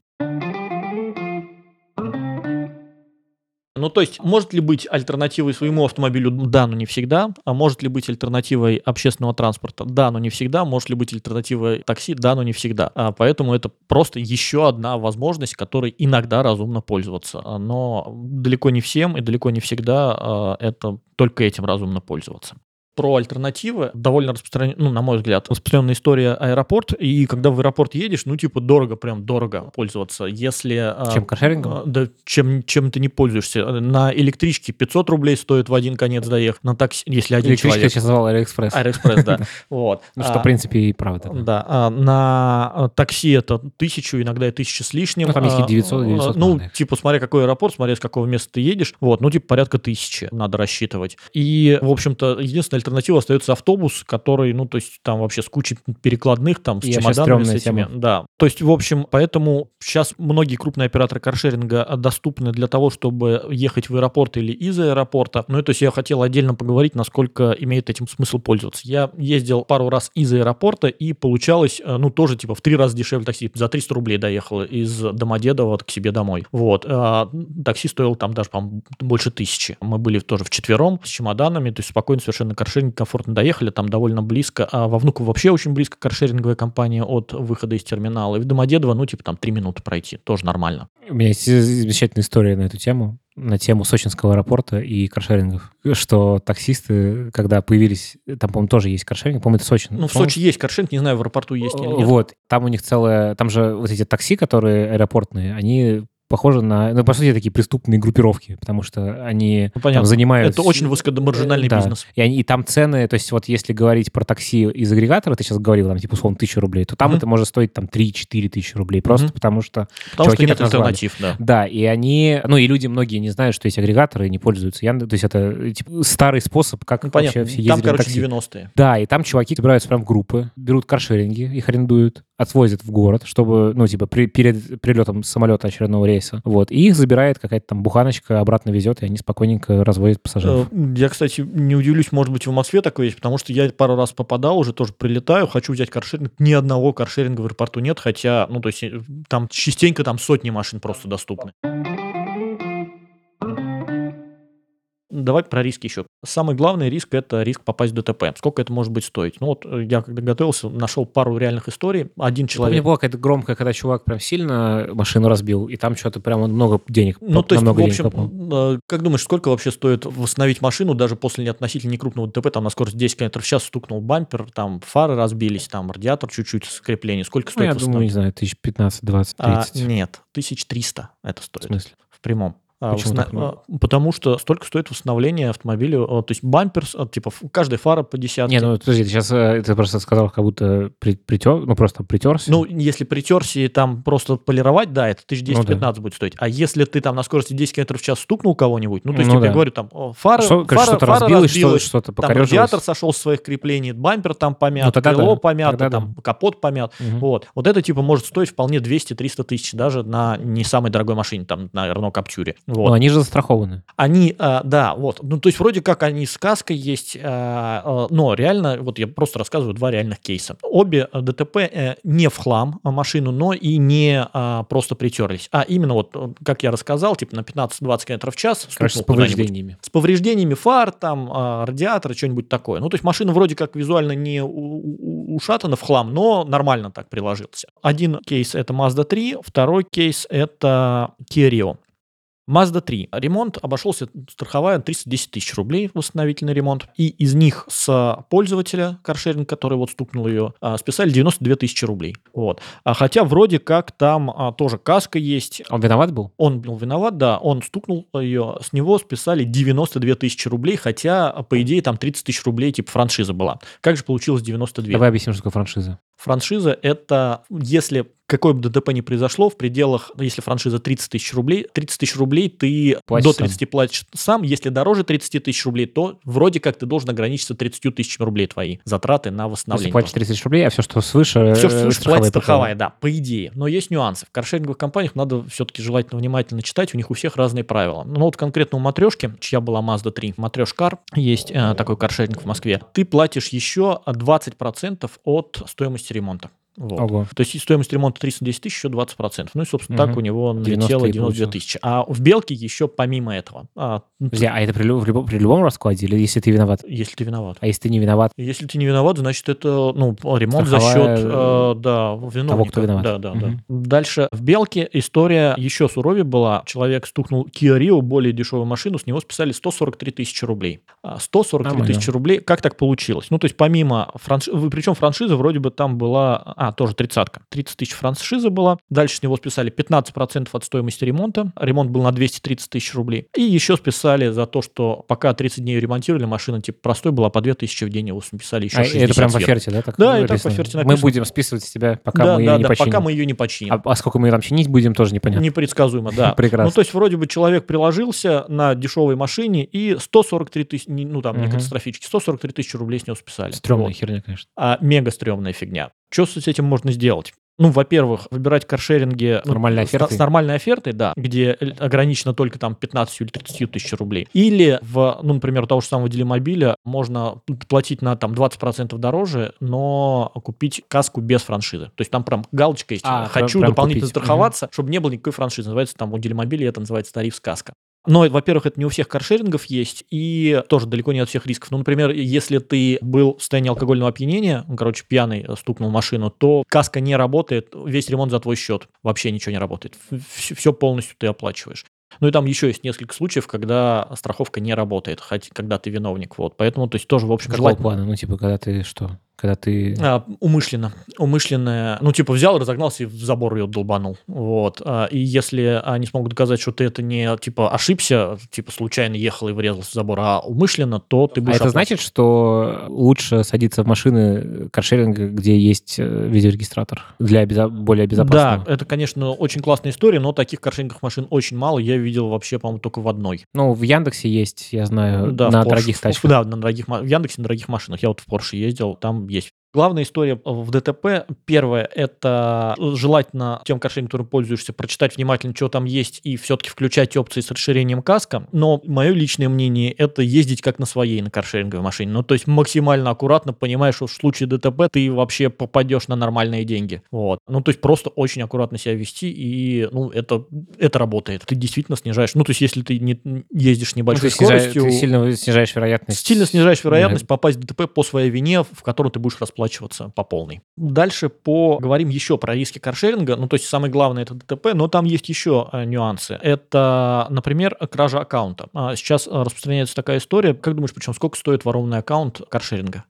Ну, то есть, может ли быть альтернативой своему автомобилю? Да, но не всегда. А может ли быть альтернативой общественного транспорта? Да, но не всегда. Может ли быть альтернативой такси? Да, но не всегда. А поэтому это просто еще одна возможность, которой иногда разумно пользоваться. Но далеко не всем и далеко не всегда а, это только этим разумно пользоваться про альтернативы. Довольно распространенная, ну, на мой взгляд, распространенная история аэропорт. И когда в аэропорт едешь, ну, типа, дорого, прям дорого пользоваться. Если... А, чем каршерингом? А, да, чем, чем ты не пользуешься. На электричке 500 рублей стоит в один конец доехать. На такси, если один Электричка человек. сейчас назвал Аэроэкспресс. Аэроэкспресс, да. <laughs> Вот. Ну, что, в принципе, и правда. Да. На такси это тысячу, иногда и тысяча с лишним. Ну, там есть 900, 900. Ну, типа, смотря какой аэропорт, смотря с какого места ты едешь. Вот, ну, типа, порядка тысячи надо рассчитывать. И, в общем-то, единственная альтернатива остается автобус который, ну, то есть там вообще с кучей перекладных, там, с И чемоданами, с этими. Тема. Да. То есть, в общем, поэтому сейчас многие крупные операторы каршеринга доступны для того, чтобы ехать в аэропорт или из аэропорта. Ну, и то есть я хотел отдельно поговорить, насколько имеет этим смысл пользоваться. Я ездил пару раз из аэропорта, и получалось, э, ну, тоже, типа, в три раза дешевле такси. За 300 рублей доехал из Домодедово к себе домой. Вот. А такси стоило там даже, по больше тысячи. Мы были тоже в четвером с чемоданами, то есть спокойно совершенно каршеринг, комфортно доехали доехали там довольно близко, а во Внуково вообще очень близко каршеринговая компания от выхода из терминала. И в Домодедово, ну, типа там три минуты пройти, тоже нормально. У меня есть замечательная история на эту тему на тему сочинского аэропорта и каршерингов, что таксисты, когда появились, там, по-моему, тоже есть каршеринг, по-моему, это Сочи. Ну, в Сочи есть каршеринг, не знаю, в аэропорту есть или нет. Вот, там у них целое, там же вот эти такси, которые аэропортные, они похоже на, ну, по сути, такие преступные группировки, потому что они ну, там занимаются... Это очень высокомаржинальный да. бизнес. И, они, и там цены, то есть вот если говорить про такси из агрегатора, ты сейчас говорил, там, типа, условно, тысячу рублей, то там mm-hmm. это может стоить там 3-4 тысячи рублей, просто mm-hmm. потому что Потому что нет альтернатив, да. Да, и они, ну, и люди многие не знают, что есть агрегаторы, и не пользуются. Я, то есть это типа, старый способ, как ну, понятно. вообще все ездили Там, короче, 90-е. Да, и там чуваки собираются прям в группы, берут каршеринги, их арендуют, отвозят в город, чтобы, ну, типа, при, перед прилетом самолета очередного рейса, вот, и их забирает какая-то там буханочка, обратно везет, и они спокойненько развозят пассажиров. Э, я, кстати, не удивлюсь, может быть, в Москве такое есть, потому что я пару раз попадал, уже тоже прилетаю, хочу взять каршеринг, ни одного каршеринга в аэропорту нет, хотя, ну, то есть э, там частенько там сотни машин просто доступны. Давай про риски еще. Самый главный риск – это риск попасть в ДТП. Сколько это может быть стоить? Ну вот э, я когда готовился, нашел пару реальных историй. Один человек... Помню, была какая-то громкая, когда чувак прям сильно машину разбил, и там что-то прямо много денег. Ну, то есть, в общем, э, как думаешь, сколько вообще стоит восстановить машину даже после относительно некрупного ДТП? Там на скорость 10 км в час стукнул бампер, там фары разбились, там радиатор чуть-чуть скрепление. Сколько стоит ну, я думаю, не знаю, тысяч 15, 20, 30. А, нет, 1300 это стоит. В смысле? В прямом. А, Почему Восна... так Потому что столько стоит восстановление автомобиля. То есть бампер, типа каждая фара по десятке. Не, ну подожди, ты сейчас э, ты просто сказал, как будто при, притер, ну просто притерся. Ну, если притерся и там просто полировать, да, это 1010-15 ну, да. будет стоить. А если ты там на скорости 10 км в час стукнул кого-нибудь, ну, то есть, ну, я да. говорю, там, фара, что, фара, что-то фара разбилось, разбилась, что-то там радиатор сошел с своих креплений, бампер там помят, ну, тогда крыло да. помято, тогда там да. капот помят. Угу. Вот. Вот это, типа, может стоить вполне 200-300 тысяч даже на не самой дорогой машине, там, на Renault Capture. Вот. Ну, они же застрахованы. Они, а, да, вот. Ну, то есть вроде как они сказка есть, а, а, но реально, вот я просто рассказываю два реальных кейса. Обе ДТП э, не в хлам машину, но и не просто притерлись, а именно вот, как я рассказал, типа на 15-20 км в час. Конечно, с повреждениями. С повреждениями фар, там, радиатора, что-нибудь такое. Ну, то есть машина вроде как визуально не ушатано в хлам, но нормально так приложился. Один кейс это Mazda 3, второй кейс это Kia Rio. Mazda 3. Ремонт обошелся страховая 310 тысяч рублей, восстановительный ремонт. И из них с пользователя каршеринг, который вот стукнул ее, а, списали 92 тысячи рублей. Вот. А хотя вроде как там а, тоже каска есть. Он виноват был? Он был виноват, да. Он стукнул ее, с него списали 92 тысячи рублей, хотя, по идее, там 30 тысяч рублей типа франшиза была. Как же получилось 92? Давай объясним, что такое франшиза. Франшиза – это если какое бы ДТП ни произошло, в пределах, если франшиза 30 тысяч рублей, 30 тысяч рублей ты Платишь до сам. 30 платишь сам. Если дороже 30 тысяч рублей, то вроде как ты должен ограничиться 30 тысячами рублей твои затраты на Если восстановление. платишь 30 тысяч рублей, а все, что свыше, Все, э, что страховая платит страховая, да, по идее. Но есть нюансы. В каршеринговых компаниях надо все-таки желательно внимательно читать, у них у всех разные правила. Ну вот конкретно у матрешки, чья была Mazda 3, Матреш Кар, есть э, такой каршеринг в Москве, ты платишь еще 20% от стоимости ремонта. Вот. Ого. То есть стоимость ремонта 310 тысяч, еще 20%. Ну и, собственно, Мгм. так у него 93 налетело 92 получилось. тысячи. А в Белке еще помимо этого, а, ну, Подожди, а это при, лю- в любом, при любом раскладе или если ты виноват? если ты виноват. А если ты не виноват? Если ты не виноват, значит, это ну, ремонт за Страховая, счет э, да, виновника. кто виноват. Да, да, Мгм. да. Дальше в Белке история еще суровее была. Человек стукнул Kia Rio, более дешевую машину, с него списали 143 тысячи рублей. А 143 Нормально. тысячи рублей, как так получилось? Ну, то есть помимо франшизы, причем франшиза вроде бы там была, а, тоже тридцатка. 30 тысяч франшиза была. Дальше с него списали 15% от стоимости ремонта. Ремонт был на 230 тысяч рублей. И еще списали за то, что пока 30 дней ремонтировали, машина типа простой была по 2000 в день, его списали еще А 60 это прям в оферте, да? Так Да, так в написано? оферте Мы написано. будем списывать с тебя, пока да, мы да, ее не да, починим. пока мы ее не починим. А, а сколько мы ее там чинить будем, тоже непонятно. Непредсказуемо, да. <laughs> Прекрасно. Ну, то есть, вроде бы человек приложился на дешевой машине, и 143 тысячи, не- ну, там, не Мгм. катастрофически, 143 тысячи рублей с него списали. Стрёмная Вот. херня, конечно. А мега стрёмная фигня. Что с этим можно сделать? Ну, во-первых, выбирать каршеринги ну, Нормальной с- офертой? С, нормальной офертой, да, где ограничено только там 15 или 30 тысяч рублей. Или в, ну, например, у того же самого делимобиля можно платить на там 20% дороже, но купить каску без франшизы. То есть там прям галочка есть. А, Хочу прям дополнительно купить. страховаться, чтобы не было никакой франшизы. Называется там у делимобиля это называется тариф сказка. Но, во-первых, это не у всех каршерингов есть, и тоже далеко не от всех рисков. Ну, например, если ты был в состоянии алкогольного опьянения, ну, короче, пьяный стукнул машину, то каска не работает, весь ремонт за твой счет, вообще ничего не работает. Все полностью ты оплачиваешь. Ну и там еще есть несколько случаев, когда страховка не работает, хоть когда ты виновник. Вот. Поэтому, то есть, тоже, в общем, Какого желательно... плана? Ну, типа, когда ты что? Когда ты... А, умышленно. Умышленное. Ну, типа, взял, разогнался и в забор ее долбанул. Вот. А, и если они смогут доказать, что ты это не, типа, ошибся, типа, случайно ехал и врезался в забор, а умышленно, то ты А будешь... это оплачивать. значит, что лучше садиться в машины каршеринга, где есть э, видеорегистратор для безо- более безопасного? Да, это, конечно, очень классная история, но таких каршеринговых машин очень мало. Я видел вообще, по-моему, только в одной. Ну, в Яндексе есть, я знаю, Да, на Porsche. дорогих В- тачках. Да, на дорогих, в Яндексе на дорогих машинах. Я вот в Porsche ездил, там есть. Главная история в ДТП. Первое, это желательно тем каршерингом, которым пользуешься, прочитать внимательно, что там есть, и все-таки включать опции с расширением каска. Но мое личное мнение, это ездить как на своей, на каршеринговой машине. Ну, то есть максимально аккуратно, понимаешь, что в случае ДТП ты вообще попадешь на нормальные деньги. Вот. Ну, то есть просто очень аккуратно себя вести, и, ну, это, это работает. Ты действительно снижаешь. Ну, то есть если ты не ездишь Ну, небольшой ты, снижаешь- скоростью... ты сильно снижаешь вероятность. Сильно снижаешь вероятность попасть в ДТП по своей вине, в которую ты будешь расплачиваться по полной. Дальше поговорим еще про риски каршеринга. Ну, то есть самое главное это ДТП, но там есть еще э, нюансы. Это, например, кража аккаунта. А, Сейчас э, распространяется такая история. Как думаешь, причем сколько стоит ворованный аккаунт каршеринга?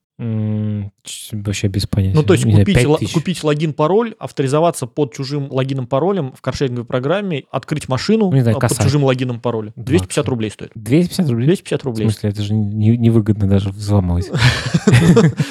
Вообще без понятия. Ну, то есть знаю, купить, 5 ло- тысяч. купить логин-пароль, авторизоваться под чужим логином-паролем в каршеринговой программе, открыть машину Ну, не знаю, а, под косарь. чужим логином-паролем. 250 Двадцать. рублей стоит. 250 рублей? 250 В рублей. смысле, это же не- невыгодно даже взломать. <laughs>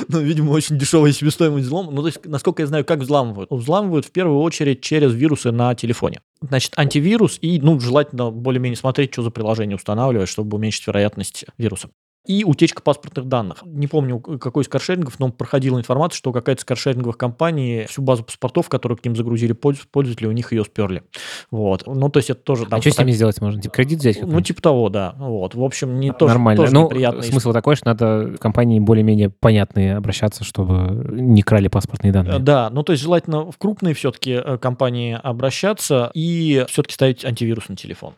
Ну, видимо, очень дешевая себестоимость взлома. Ну, то есть, насколько я знаю, как взламывают? Взламывают в первую очередь через вирусы на телефоне. Значит, антивирус и, ну, желательно более-менее смотреть, что за приложение устанавливать, чтобы уменьшить вероятность вируса. И утечка паспортных данных. Не помню, какой из каршерингов, но проходила информация, что какая-то из каршеринговых компаний всю базу паспортов, которую к ним загрузили польз- пользователи, у них ее сперли. Вот. Ну, то есть это тоже... А там что с ними сделать можно? Типа кредит взять? Ну, типа того, да. Вот. В общем, не тоже, Нормально. тоже ну, смысл такой, что надо в компании более-менее понятные обращаться, чтобы не крали паспортные Э, данные. Да, ну то есть желательно в крупные все-таки компании обращаться и все-таки ставить антивирус на телефон.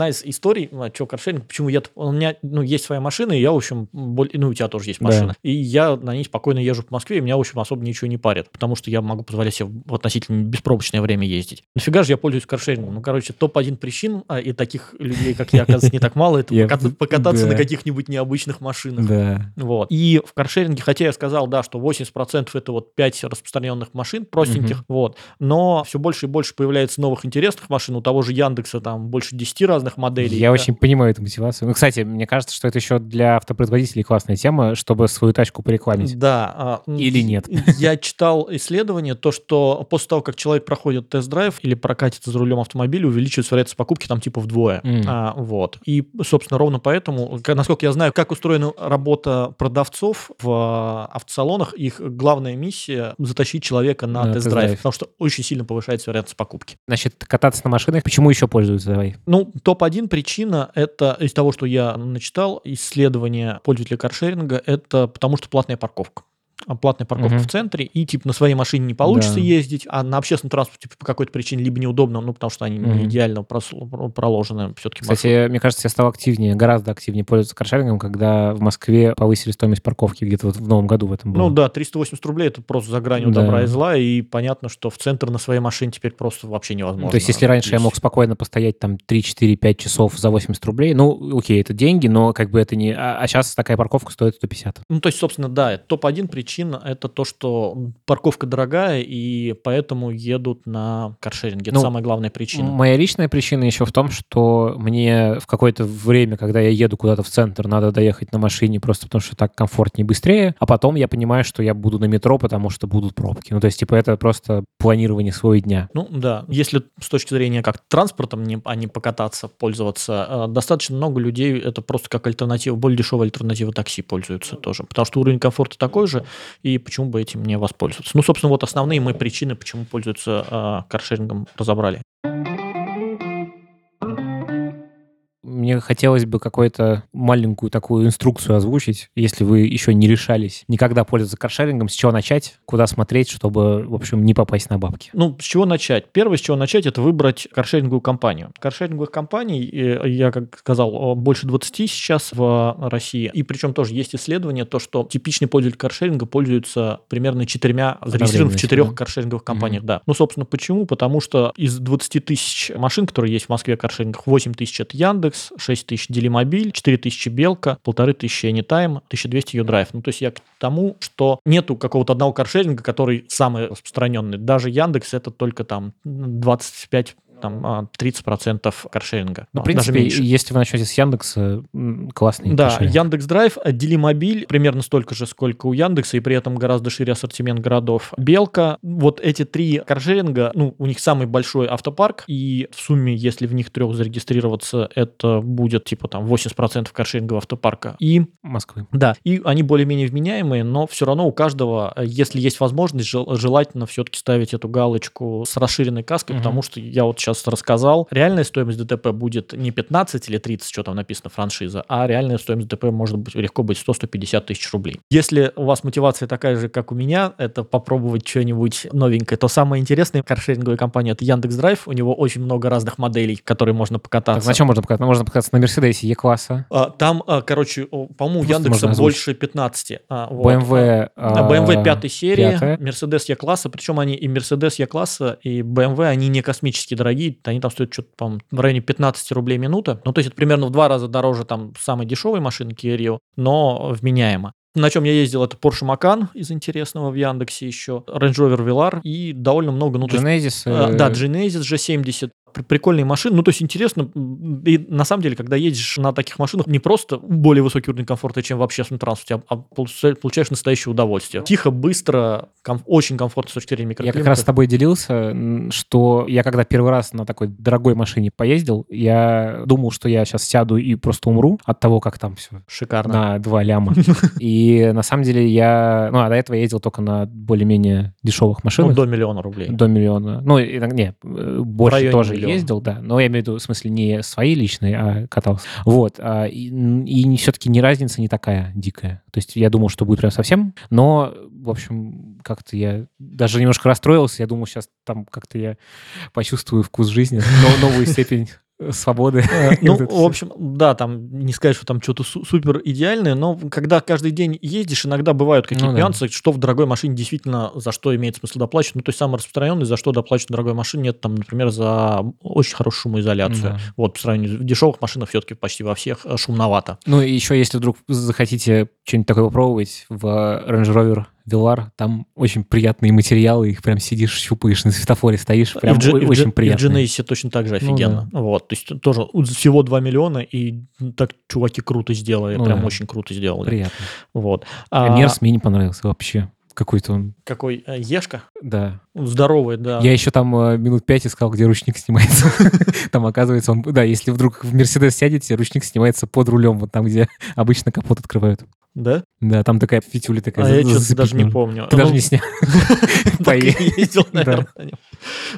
Одна из историй, ну, что каршеринг, почему я... У меня, ну, есть своя машина, и я, в общем, более, ну, у тебя тоже есть машина. Да. И я на ней спокойно езжу по Москве, и меня, в общем, особо ничего не парит, потому что я могу позволять себе в относительно беспробочное время ездить. Нафига же я пользуюсь каршерингом? Ну, короче, топ-1 причин, а, и таких людей, как я, оказывается, не так мало, это <laughs> покататься на каких-нибудь необычных машинах. Да. Вот. И в каршеринге, хотя я сказал, да, что 80% это вот 5 распространенных машин простеньких, вот, но все больше и больше появляется новых интересных машин, у того же Яндекса там больше 10 разных моделей. Я очень понимаю эту мотивацию. Ну, кстати, мне кажется, что это еще для автопроизводителей классная тема, чтобы свою тачку порекламить. Да. А, Или нет? <laughs> Я читал исследование, то, что после того, как человек проходит тест-драйв или прокатится за рулем автомобиля, увеличивается вероятность покупки там типа вдвое. Mm. А, вот. И, собственно, ровно поэтому, насколько я знаю, как устроена работа продавцов в автосалонах, их главная миссия затащить человека на да, тест-драйв, потому что очень сильно повышается вероятность покупки. Значит, кататься на машинах, почему еще пользуются? Давай. Ну, топ-1 причина, это из того, что я начитал, исследование пользователя каршеринга, это потому что платная парковка платная парковка угу. в центре, и типа на своей машине не получится да. ездить, а на общественном транспорте по какой-то причине либо неудобно, ну, потому что они угу. не идеально проложены все-таки. Кстати, маршрут. мне кажется, я стал активнее, гораздо активнее пользоваться каршерингом, когда в Москве повысили стоимость парковки где-то вот в новом году в этом было. Ну да, 380 рублей это просто за гранью да. добра и зла, и понятно, что в центр на своей машине теперь просто вообще невозможно. То есть если раньше здесь. я мог спокойно постоять там 3, 4, 5 часов за 80 рублей, ну, окей, это деньги, но как бы это не... А, а сейчас такая парковка стоит 150. Ну, то есть, собственно, да, топ-1 причина — это то, что парковка дорогая, и поэтому едут на каршеринге. Это ну, самая главная причина. Моя личная причина еще в том, что мне в какое-то время, когда я еду куда-то в центр, надо доехать на машине просто потому, что так комфортнее и быстрее, а потом я понимаю, что я буду на метро, потому что будут пробки. Ну, то есть, типа, это просто планирование своего дня. Ну, да. Если с точки зрения как транспортом, а не покататься, пользоваться, э, достаточно много людей, это просто как альтернатива, более дешевая альтернатива такси пользуются тоже. Потому что уровень комфорта такой же, и почему бы этим не воспользоваться. Ну, собственно, вот основные мои причины, почему пользуются э, каршерингом, разобрали. Мне хотелось бы какую-то маленькую такую инструкцию озвучить, если вы еще не решались никогда пользоваться каршерингом, с чего начать, куда смотреть, чтобы, в общем, не попасть на бабки. Ну, с чего начать? Первое, с чего начать, это выбрать каршеринговую компанию. Каршеринговых компаний, я, как сказал, больше 20 сейчас в России, и причем тоже есть исследование, то, что типичный пользователь каршеринга пользуется примерно четырьмя, зарегистрирован в четырех да? каршеринговых компаниях, mm-hmm. да. Ну, собственно, почему? Потому что из 20 тысяч машин, которые есть в Москве каршерингах, 8 тысяч это Яндекс, 6 тысяч Делимобиль, 4 тысячи Белка, полторы тысячи Anytime, 1200 U-Drive. Ну, то есть я к тому, что нету какого-то одного каршеринга, который самый распространенный. Даже Яндекс это только там 25 там 30% а, каршеринга. Ну, в принципе, если вы начнете с Яндекса, классный Да, каршеринг. Яндекс Драйв, Делимобиль примерно столько же, сколько у Яндекса, и при этом гораздо шире ассортимент городов. Белка, вот эти три каршеринга, ну, у них самый большой автопарк, и в сумме, если в них трех зарегистрироваться, это будет типа там 80% каршерингового автопарка. И... Москвы. Да, и они более-менее вменяемые, но все равно у каждого, если есть возможность, желательно все-таки ставить эту галочку с расширенной каской, угу. потому что я вот сейчас сейчас рассказал, реальная стоимость ДТП будет не 15 или 30, что там написано франшиза, а реальная стоимость ДТП может быть легко быть 100-150 тысяч рублей. Если у вас мотивация такая же, как у меня, это попробовать что-нибудь новенькое, то самое интересное каршеринговая компания это Яндекс Драйв, у него очень много разных моделей, которые можно покататься. Так, на чем можно покататься? Можно покататься на Мерседесе Е-класса. А, там, а, короче, по-моему, у Яндекса больше 15. А, вот. BMW, а, BMW 5 серии, Мерседес Е-класса, причем они и Мерседес Е-класса, и BMW, они не космически дорогие, дорогие, они там стоят что-то, по в районе 15 рублей минута. Ну, то есть это примерно в два раза дороже там самой дешевой машины Kia Rio, но вменяемо. На чем я ездил, это Porsche Macan из интересного в Яндексе еще, Range Rover Velar и довольно много... Ну, Genesis. Есть, э... Да, Genesis G70 прикольные машины. Ну, то есть интересно. И на самом деле, когда едешь на таких машинах, не просто более высокий уровень комфорта, чем в общественном транспорте, а, а получаешь настоящее удовольствие. Тихо, быстро, ком- очень комфортно с точки зрения микроклимата. Я как раз с тобой делился, что я когда первый раз на такой дорогой машине поездил, я думал, что я сейчас сяду и просто умру от того, как там все шикарно на два ляма. <laughs> И на самом деле я... Ну, а до этого я ездил только на более-менее дешевых машинах. Ну, до миллиона рублей. До миллиона. Ну, не, э, больше тоже миллион. ездил, да. Но я имею в виду, в смысле, не свои личные, а катался. Вот. А, и, и все-таки не разница не такая дикая. То есть я думал, что будет прям совсем, но, в общем, как-то я даже немножко расстроился. Я думал, сейчас там как-то я почувствую вкус жизни, но новую степень свободы. Э, <laughs> ну, в общем, да, там не сказать, что там что-то супер идеальное, но когда каждый день ездишь, иногда бывают какие-то ну, нюансы, да. что в дорогой машине действительно за что имеет смысл доплачивать. Ну, то есть самый распространенный, за что доплачивать в дорогой машине, это там, например, за очень хорошую шумоизоляцию. Да. Вот, по сравнению с дешевых машинах все-таки почти во всех э, шумновато. Ну, и еще, если вдруг захотите что-нибудь такое попробовать в Range Rover Velar, там очень приятные материалы, их прям сидишь, щупаешь, на светофоре стоишь, прям и в, очень и приятно. И в Genesis точно так же офигенно. Ну, да. Вот, то есть тоже всего 2 миллиона, и так чуваки круто сделали, ну, прям да. очень круто сделали. Приятно. Вот. А, а Мерс мне не понравился вообще. Какой-то он... Какой? Э, Ешка? Да. Здоровый, да. Я еще там э, минут пять искал, где ручник снимается. <laughs> Там, оказывается, он... Да, если вдруг в Мерседес сядете, ручник снимается под рулем, вот там, где обычно капот открывают. Да? Да, там такая фитюля такая. А я что-то даже не помню. Ты даже не снял. <laughs> ездил, наверное,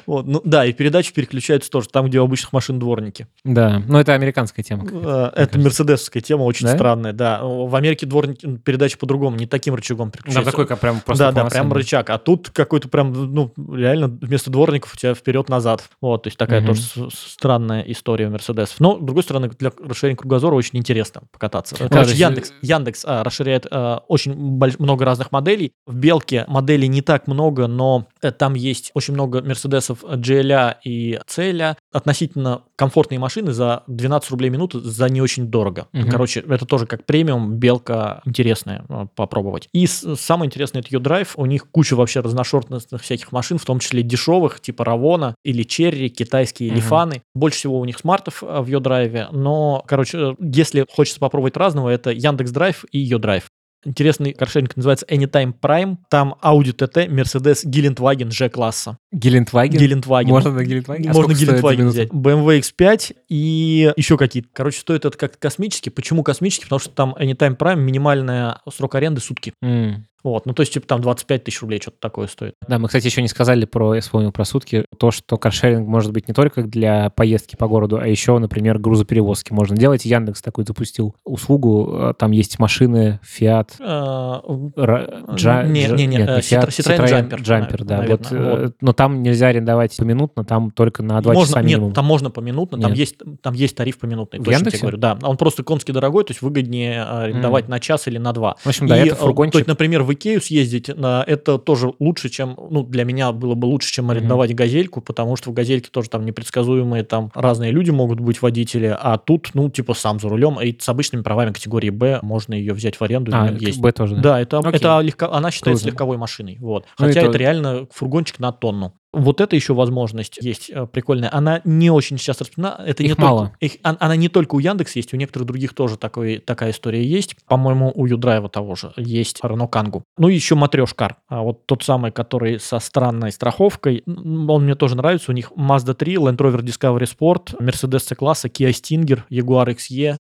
Вот, ну да, и передачи переключаются тоже там, где у обычных машин дворники. Да, но это американская тема. А, это мерседесовская тема, очень странная, да. В Америке дворники передачи по-другому, не таким рычагом переключаются. Да, такой как прям просто Да, да, прям рычаг. А тут какой-то прям, ну, реально вместо дворников у тебя вперед-назад. Вот, то есть такая тоже странная история у Мерседесов. Но, с другой стороны, для расширения кругозора очень интересно покататься. Короче, Яндекс, Яндекс а, расширяет э, очень больш- много разных моделей. В Белке моделей не так много, но э, там есть очень много Мерседесов GLA и CLA. Относительно комфортные машины за 12 рублей в минуту за не очень дорого. Угу. Короче, это тоже как премиум, Белка интересная э, попробовать. И с- самое интересное это U-Drive. У них куча вообще разношерстных всяких машин, в том числе дешевых, типа Равона или Черри, китайские угу. Лифаны. Больше всего у них смартов в U-Drive. Но, короче, если хочется попробовать разного, это Яндекс Драйв и Drive. Интересный каршеринг называется Anytime Prime. Там Audi TT, Mercedes Гелендваген G-класса. Гелендваген? Гелендваген. Можно на Гелендваген? А Можно Гелендваген взять. BMW X5 и еще какие-то. Короче, стоит это как космический. Почему космический? Потому что там Anytime Prime минимальная срок аренды сутки. Mm. Вот, ну то есть, типа, там 25 тысяч рублей что-то такое стоит. Да, мы, кстати, еще не сказали про, я вспомнил про сутки, то, что каршеринг может быть не только для поездки по городу, а еще, например, грузоперевозки можно делать. Яндекс такой запустил услугу, э, там есть машины Fiat, а, нет, Citroen, Citroen Jumper. Да. Вот, э. Но там нельзя арендовать поминутно, там только на 2 можно, часа минимум. Нет, там можно поминутно, там есть, там есть тариф поминутный. В Яндексе? говорю, да. Он просто конски дорогой, то есть выгоднее арендовать на час или на два. В общем, да, это фургончик. То есть, например, в Икею съездить это тоже лучше, чем, ну, для меня было бы лучше, чем арендовать mm-hmm. газельку, потому что в газельке тоже там непредсказуемые, там разные люди могут быть водители, а тут, ну, типа сам за рулем, и с обычными правами категории Б можно ее взять в аренду а, ездить. Б тоже, да? Да, это, это легко, она считается Круто. легковой машиной, вот. Ну, Хотя это... это реально фургончик на тонну. Вот это еще возможность есть э, прикольная. Она не очень сейчас распространена. Это их не мало. Только, их, она не только у Яндекс есть, у некоторых других тоже такой, такая история есть. По-моему, у Юдрайва того же есть Renault Kangoo. Ну и еще Матрешкар. А вот тот самый, который со странной страховкой. Он мне тоже нравится. У них Mazda 3, Land Rover Discovery Sport, Mercedes C-класса, Kia Stinger, Jaguar XE.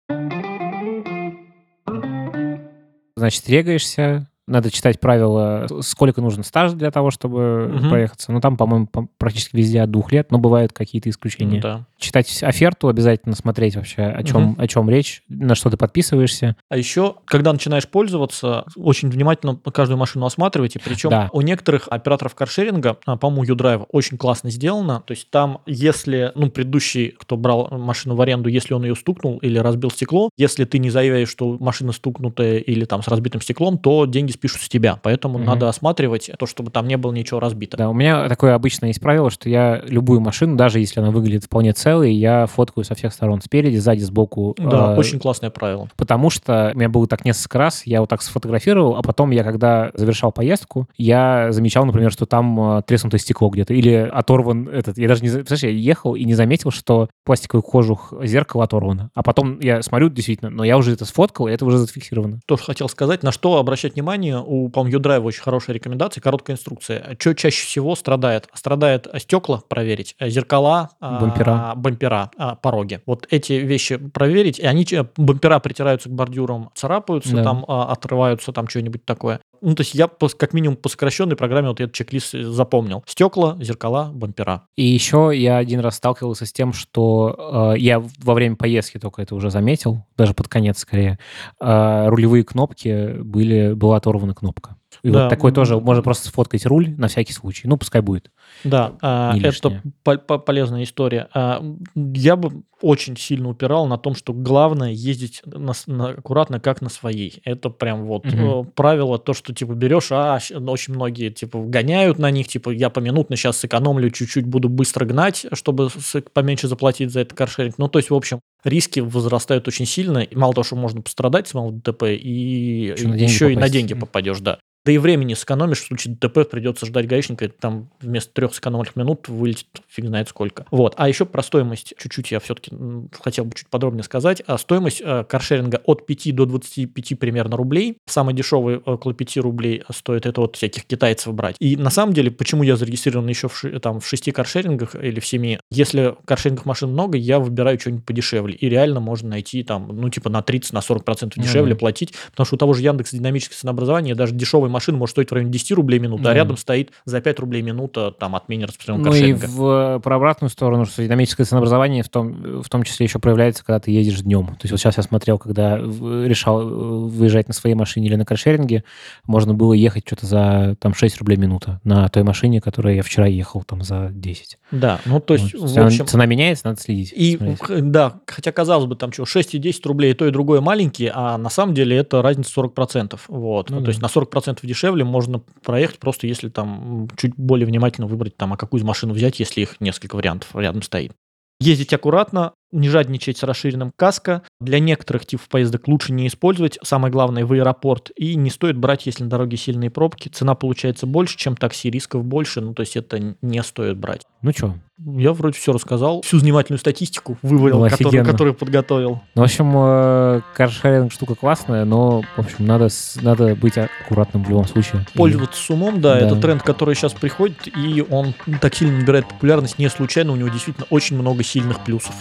Значит, регаешься, надо читать правила, сколько нужен стаж для того, чтобы угу. проехаться. Ну, там, по-моему, практически везде от двух лет, но бывают какие-то исключения. Ну, да. Читать оферту, обязательно смотреть вообще, о чем, угу. о чем речь, на что ты подписываешься. А еще, когда начинаешь пользоваться, очень внимательно каждую машину осматривайте. Причем да. у некоторых операторов каршеринга, а, по-моему, U-Drive очень классно сделано. То есть там, если, ну, предыдущий, кто брал машину в аренду, если он ее стукнул или разбил стекло, если ты не заявляешь, что машина стукнутая или там с разбитым стеклом, то деньги спишут с тебя. Поэтому угу. надо осматривать то, чтобы там не было ничего разбито. Да, у меня такое обычно есть правило, что я любую машину, даже если она выглядит вполне целой, я фоткаю со всех сторон. Спереди, сзади, сбоку. Да, э, очень классное правило. Потому что у меня было так несколько раз, я вот так сфотографировал, а потом я, когда завершал поездку, я замечал, например, что там э, треснутое стекло где-то или оторван этот. Я даже не... Представляешь, я ехал и не заметил, что пластиковый кожух зеркало оторвано. А потом я смотрю, действительно, но я уже это сфоткал, и это уже зафиксировано. Тоже хотел сказать, на что обращать внимание компании, у, по-моему, U-Drive очень хорошая рекомендация, короткая инструкция. Что чаще всего страдает? Страдает стекла проверить, э, зеркала, а, бампера, бампера а, пороги. Вот эти вещи проверить, и они, бампера притираются к бордюрам, царапаются, да. там а, отрываются, там что-нибудь такое. Ну, то есть я как минимум по сокращенной программе вот этот чек-лист запомнил. Стекла, зеркала, бампера. И еще я один раз сталкивался с тем, что э, я во время поездки только это уже заметил, даже под конец скорее, э, рулевые кнопки были, была оторвана кнопка. И Да. вот такой тоже можно просто сфоткать руль на всякий случай. Ну, пускай будет. Да, а, это по- по- полезная история. А, Я бы очень сильно упирал на том, что главное ездить на на- аккуратно, как на своей. Это прям вот э, правило, то, что типа берешь, а очень многие типа гоняют на них, типа я поминутно сейчас сэкономлю, чуть-чуть буду быстро гнать, чтобы поменьше заплатить за этот каршеринг. Ну, то есть, в общем, риски возрастают очень сильно. И мало того, что можно пострадать с малого ДТП, и на деньги еще и на попасть. деньги попадешь, да. Да и времени сэкономишь, в случае ДТП придется ждать гаишника, там вместо трех сэкономленных минут вылетит фиг знает сколько. Вот. А еще про стоимость чуть-чуть я все-таки хотел бы чуть подробнее сказать. А стоимость э, каршеринга от 5 до 25 примерно рублей. Самый дешевый около 5 рублей стоит это вот всяких китайцев брать. И на самом деле, почему я зарегистрирован еще в, там, в 6 каршерингах или в 7, если каршерингов машин много, я выбираю что-нибудь подешевле. И реально можно найти там, ну, типа на 30, на 40 процентов Ну дешевле да. платить, потому что у того же Яндекса динамическое ценообразование даже дешевая машина может стоить в районе 10 рублей минута, Да. а рядом стоит за 5 рублей минута там от менее распространенного Ну и каршеринга. в, про обратную сторону, что динамическое ценообразование в том, в том числе еще проявляется, когда ты едешь днем. То есть вот сейчас я смотрел, когда решал э, выезжать на своей машине или на каршеринге, можно было ехать что-то за там 6 рублей минута на той машине, которой я вчера ехал там за 10. Да, ну то есть, Вот. в цена, общем, цена меняется, надо следить. И, смотреть. да, хотя казалось бы, там что, 6 и 10 рублей, и то и другое маленькие, а на самом деле это разница 40%. Вот. Ну то да. есть на 40% дешевле можно проехать, просто если там чуть более внимательно выбрать, там, а какую из машину взять, если их несколько вариантов рядом стоит. Ездить аккуратно, не жадничать с расширенным каско. Для некоторых типов поездок лучше не использовать. Самое главное, в аэропорт. И не стоит брать, если на дороге сильные пробки. Цена получается больше, чем такси, рисков больше. Ну, то есть это не стоит брать. Ну что, Я вроде все рассказал. Всю занимательную статистику вывалил, Ну, которую, которую подготовил. Ну, в общем, э, каршеринг штука классная, но, в общем, надо, надо быть аккуратным в любом случае. И- Пользоваться с умом, да, Да. это тренд, который сейчас приходит, и он так сильно набирает популярность не случайно, у него действительно очень много сильных плюсов.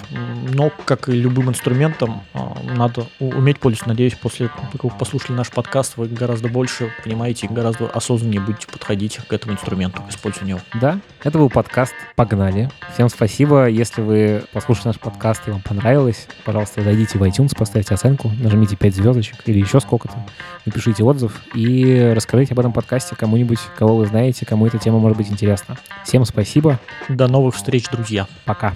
Но, как и любым инструментом, а, надо уметь пользоваться. Надеюсь, после того, как вы послушали наш подкаст, вы гораздо больше понимаете и гораздо осознаннее будете подходить к этому инструменту, к использованию его. Да, это был подкаст «Погнали». Всем спасибо. Если вы послушали наш подкаст и вам понравилось, пожалуйста, зайдите в iTunes, поставьте оценку, нажмите 5 звездочек или еще сколько-то, напишите отзыв и расскажите об этом подкасте кому-нибудь, кого вы знаете, кому эта тема может быть интересна. Всем спасибо. До новых встреч, друзья! Пока.